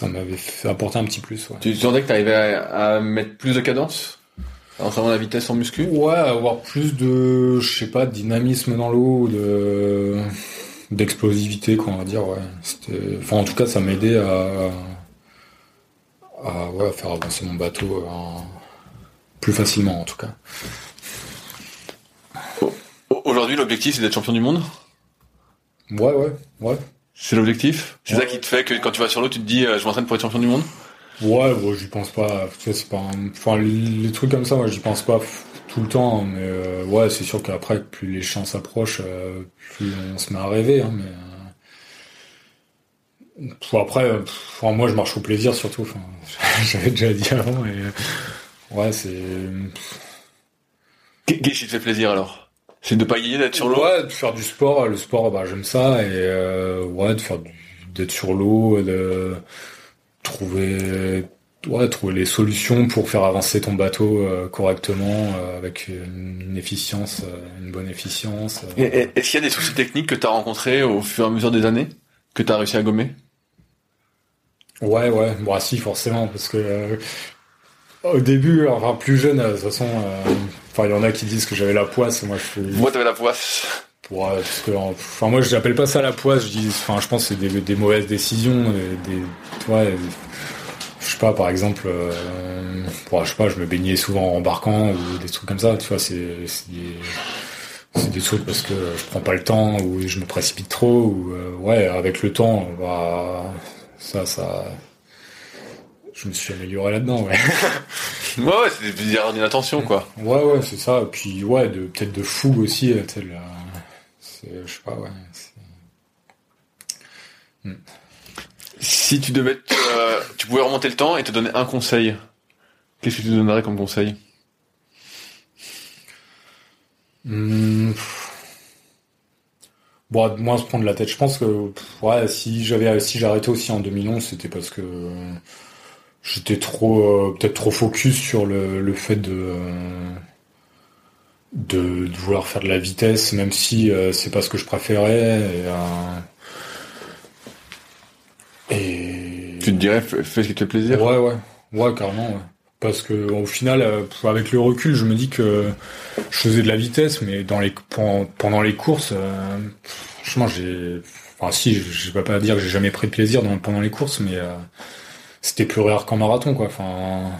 ça m'avait fait apporter un petit plus. Ouais. Tu sentais que t'arrivais à, à mettre plus de cadence en travaillant la vitesse en muscu? Ouais, avoir plus de, je sais pas, de dynamisme dans l'eau, de d'explosivité, quoi, on va dire. Ouais. Enfin, en tout cas, ça m'aidait à, à ouais, faire avancer mon bateau euh, plus facilement, en tout cas. Au- Aujourd'hui, l'objectif, c'est d'être champion du monde? Ouais, ouais, ouais. C'est l'objectif C'est Ouais. ça qui te fait que quand tu vas sur l'eau, tu te dis, euh, je m'entraîne pour être champion du monde? Ouais, bon, j'y pense pas. Tu sais, c'est pas. un- Enfin, les trucs comme ça, moi, j'y pense pas tout le temps. Mais euh, ouais, c'est sûr qu'après, plus les chances approchent, euh, plus on se met à rêver. Hein, mais euh, après, pff, enfin, moi, je marche au plaisir surtout. Enfin, j'avais déjà dit avant. Et ouais, c'est. Qu'est-ce qui te fait plaisir alors? C'est de aller, d'être sur l'eau Ouais, de faire du sport. Le sport, bah, j'aime ça. Et euh, ouais, de faire du- d'être sur l'eau, de trouver, ouais, trouver les solutions pour faire avancer ton bateau euh, correctement, euh, avec une, efficience, euh, une bonne efficience. euh. Est-ce qu'il y a des soucis techniques que tu as rencontrés au fur et à mesure des années que tu as réussi à gommer? Ouais, ouais. Bon, ah, si, forcément, parce que euh, au début, enfin plus jeune, de toute façon, euh, enfin il y en a qui disent que j'avais la poisse. Moi, je fais. Moi, t'avais la poisse. Ouais, parce que, enfin, moi, je n'appelle pas ça la poisse. Je dis, enfin, je pense que c'est des, des mauvaises décisions, des, tu vois, je sais pas, par exemple, euh, ouais, je sais pas, je me baignais souvent en embarquant ou des trucs comme ça. Tu vois, c'est, c'est des, c'est des trucs parce que je prends pas le temps ou je me précipite trop ou euh, ouais, avec le temps, bah, ça, ça, je me suis amélioré là-dedans. Ouais, Ouais, ouais, c'est des erreurs d'inattention, quoi. ouais, ouais, c'est ça. Puis ouais, de peut-être de fougue aussi, euh, c'est, je sais pas, ouais. Hmm. Si tu devais, euh, tu pouvais remonter le temps et te donner un conseil, qu'est-ce que tu donnerais comme conseil? Hmm. Bon, moi, se prendre la tête. Je pense que, ouais, si j'avais, si j'arrêtais aussi en 2011, c'était parce que j'étais trop, euh, peut-être trop focus sur le, le fait de, de, vouloir faire de la vitesse, même si euh, c'est pas ce que je préférais. Et, et... Tu te dirais, fais ce qui te fait plaisir. Ouais, ouais, ouais, carrément. Ouais. Parce que au final, euh, avec le recul, je me dis que je faisais de la vitesse, mais dans les pendant les courses, euh, franchement, j'ai, enfin si, je vais pas dire que j'ai jamais pris de plaisir pendant les courses, mais euh, c'était plus rare qu'en marathon, quoi. Enfin,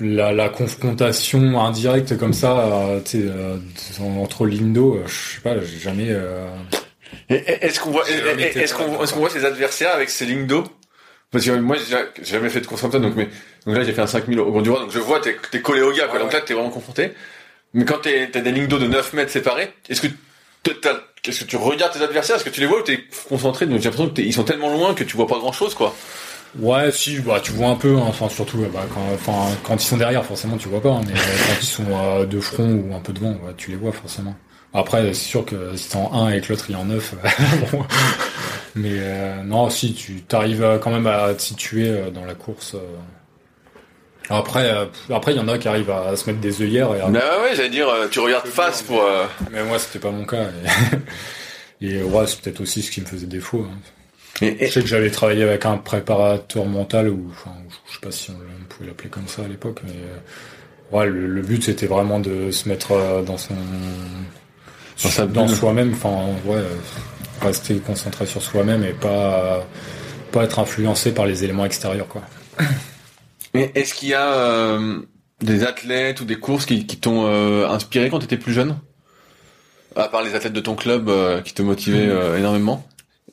la, la confrontation indirecte comme ça, tu sais, entre Lindo, je sais pas, j'ai jamais. Est-ce qu'on voit, est-ce qu'on, est-ce qu'on voit ses adversaires avec ces lignes d'eau? Parce que moi, j'ai jamais fait de course comme ça, donc, mais, donc là, j'ai fait un 5000 au Grand donc je vois, t'es, t'es collé au gars, quoi. donc là, t'es vraiment confronté. Mais quand t'es, t'as des lignes d'eau de 9 mètres séparées, est-ce que est-ce que tu regardes tes adversaires, est-ce que tu les vois ou t'es concentré? Donc j'ai l'impression que ils sont tellement loin que tu vois pas grand chose, quoi. Ouais, si, bah, tu vois un peu, hein, enfin, surtout, bah, quand, enfin, quand ils sont derrière, forcément, tu vois pas, hein, mais quand ils sont euh, de front ou un peu devant, tu les vois, forcément. Après, c'est sûr que si t'es en 1 et que l'autre il est en 9, bon, mais euh, non, si tu t'arrives quand même à te situer euh, dans la course. Euh. Après, après il y en a qui arrivent à, se mettre des œillères. Et bah ouais, j'allais dire, tu regardes face pour. Mais moi, c'était pas mon cas. Et, ouais, c'est peut-être aussi ce qui me faisait défaut. Hein. Je sais que j'avais travaillé avec un préparateur mental ou, enfin, je sais pas si on, pouvait l'appeler comme ça à l'époque, mais ouais, le, but c'était vraiment de se mettre dans son dans, dans soi-même. Enfin, ouais rester concentré sur soi-même et pas pas être influencé par les éléments extérieurs quoi. Mais est-ce qu'il y a euh, des athlètes ou des courses qui, qui t'ont euh, inspiré quand tu étais plus jeune? À part les athlètes de ton club euh, qui te motivaient mmh. énormément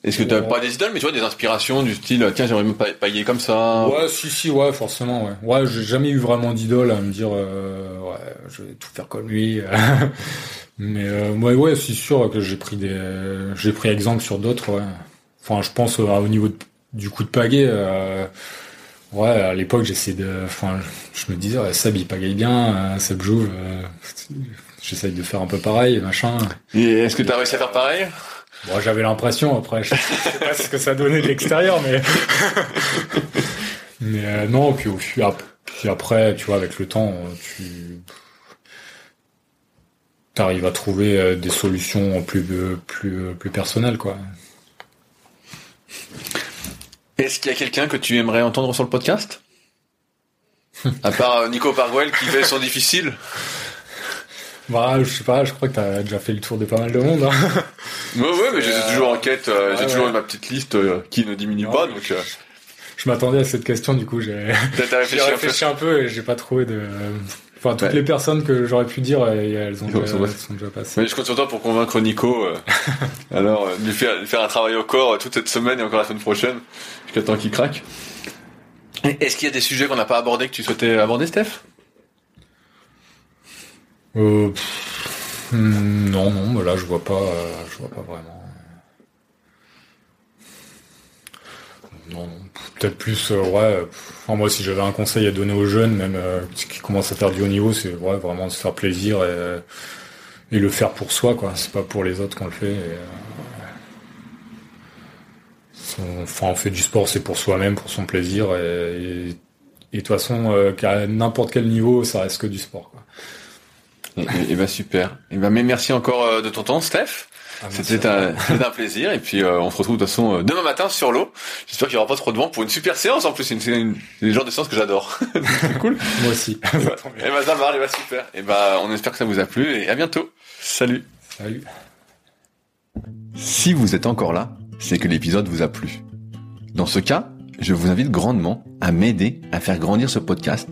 Est-ce que tu n'as pas des idoles mais tu vois des inspirations du style tiens j'aimerais me pailler comme ça? Ouais si si ouais forcément ouais. Ouais, j'ai jamais eu vraiment d'idole à me dire ouais, je vais tout faire comme lui. Mais euh, ouais, ouais, c'est sûr que j'ai pris des, j'ai pris exemple sur d'autres. Ouais. Enfin, je pense euh, au niveau du coup de pagaie. Euh, ouais, à l'époque, j'essayais de, enfin, je me disais, ouais, Sab il pagaille bien, Sab joue. J'essaye de faire un peu pareil, machin. Et est-ce que t'as réussi à faire pareil? Bon, j'avais l'impression. Après, je sais pas ce que ça donnait de l'extérieur, mais mais non. Puis, puis après, tu vois, avec le temps, tu t'arrives à trouver euh, des solutions plus euh, plus euh, plus personnelles quoi. Est-ce qu'il y a quelqu'un que tu aimerais entendre sur le podcast? À part Nico Parguel qui fait son difficile. Bah, je sais pas, je crois que t'as déjà fait le tour de pas mal de monde. Hein. Ouais, ouais, mais j'étais toujours en quête, j'ai toujours ma petite liste qui ne diminue pas, donc. Je m'attendais à cette question, du coup, j'ai réfléchi, réfléchi, un peu et j'ai pas trouvé de, Enfin, toutes les personnes que j'aurais pu dire, elles, ont déjà, sont, déjà passées. Mais je compte sur toi pour convaincre Nico. Euh, alors, euh, lui, faire, faire un travail au corps euh, toute cette semaine et encore la semaine prochaine, jusqu'à temps qu'il craque. Est-ce qu'il y a des sujets qu'on n'a pas abordés que tu souhaitais aborder, Steph? Euh, hmm, Non, non, mais là, je vois pas, je vois pas vraiment. Non, peut-être plus, euh, ouais. Moi, si j'avais un conseil à donner aux jeunes, même euh, qui commencent à faire du haut niveau, c'est ouais, vraiment se faire plaisir et, et le faire pour soi, quoi. C'est pas pour les autres qu'on le fait. Euh, enfin, on fait du sport, c'est pour soi-même, pour son plaisir. Et, de toute façon, euh, qu'à n'importe quel niveau, ça reste que du sport. Quoi. Et, et, bah super. Et bah mais merci encore de ton temps, Steph. Ah, C'était un, un, plaisir et puis euh, on se retrouve de toute façon euh, demain matin sur l'eau. J'espère qu'il y aura pas trop de vent pour une super séance en plus. C'est une, une, genre de séance que j'adore. c'est cool. Moi aussi. et bah ça marche, et bah super. Et bah on espère que ça vous a plu et à bientôt. Salut. Salut. Si vous êtes encore là, c'est que l'épisode vous a plu. Dans ce cas, je vous invite grandement à m'aider à faire grandir ce podcast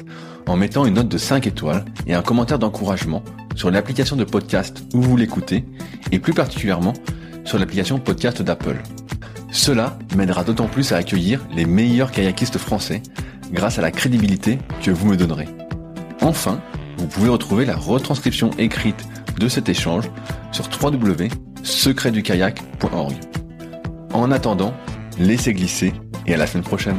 en mettant une note de 5 étoiles et un commentaire d'encouragement sur l'application de podcast où vous l'écoutez et plus particulièrement sur l'application podcast d'Apple. Cela m'aidera d'autant plus à accueillir les meilleurs kayakistes français grâce à la crédibilité que vous me donnerez. Enfin, vous pouvez retrouver la retranscription écrite de cet échange sur www.secretdukayak.org. En attendant, laissez glisser et à la semaine prochaine.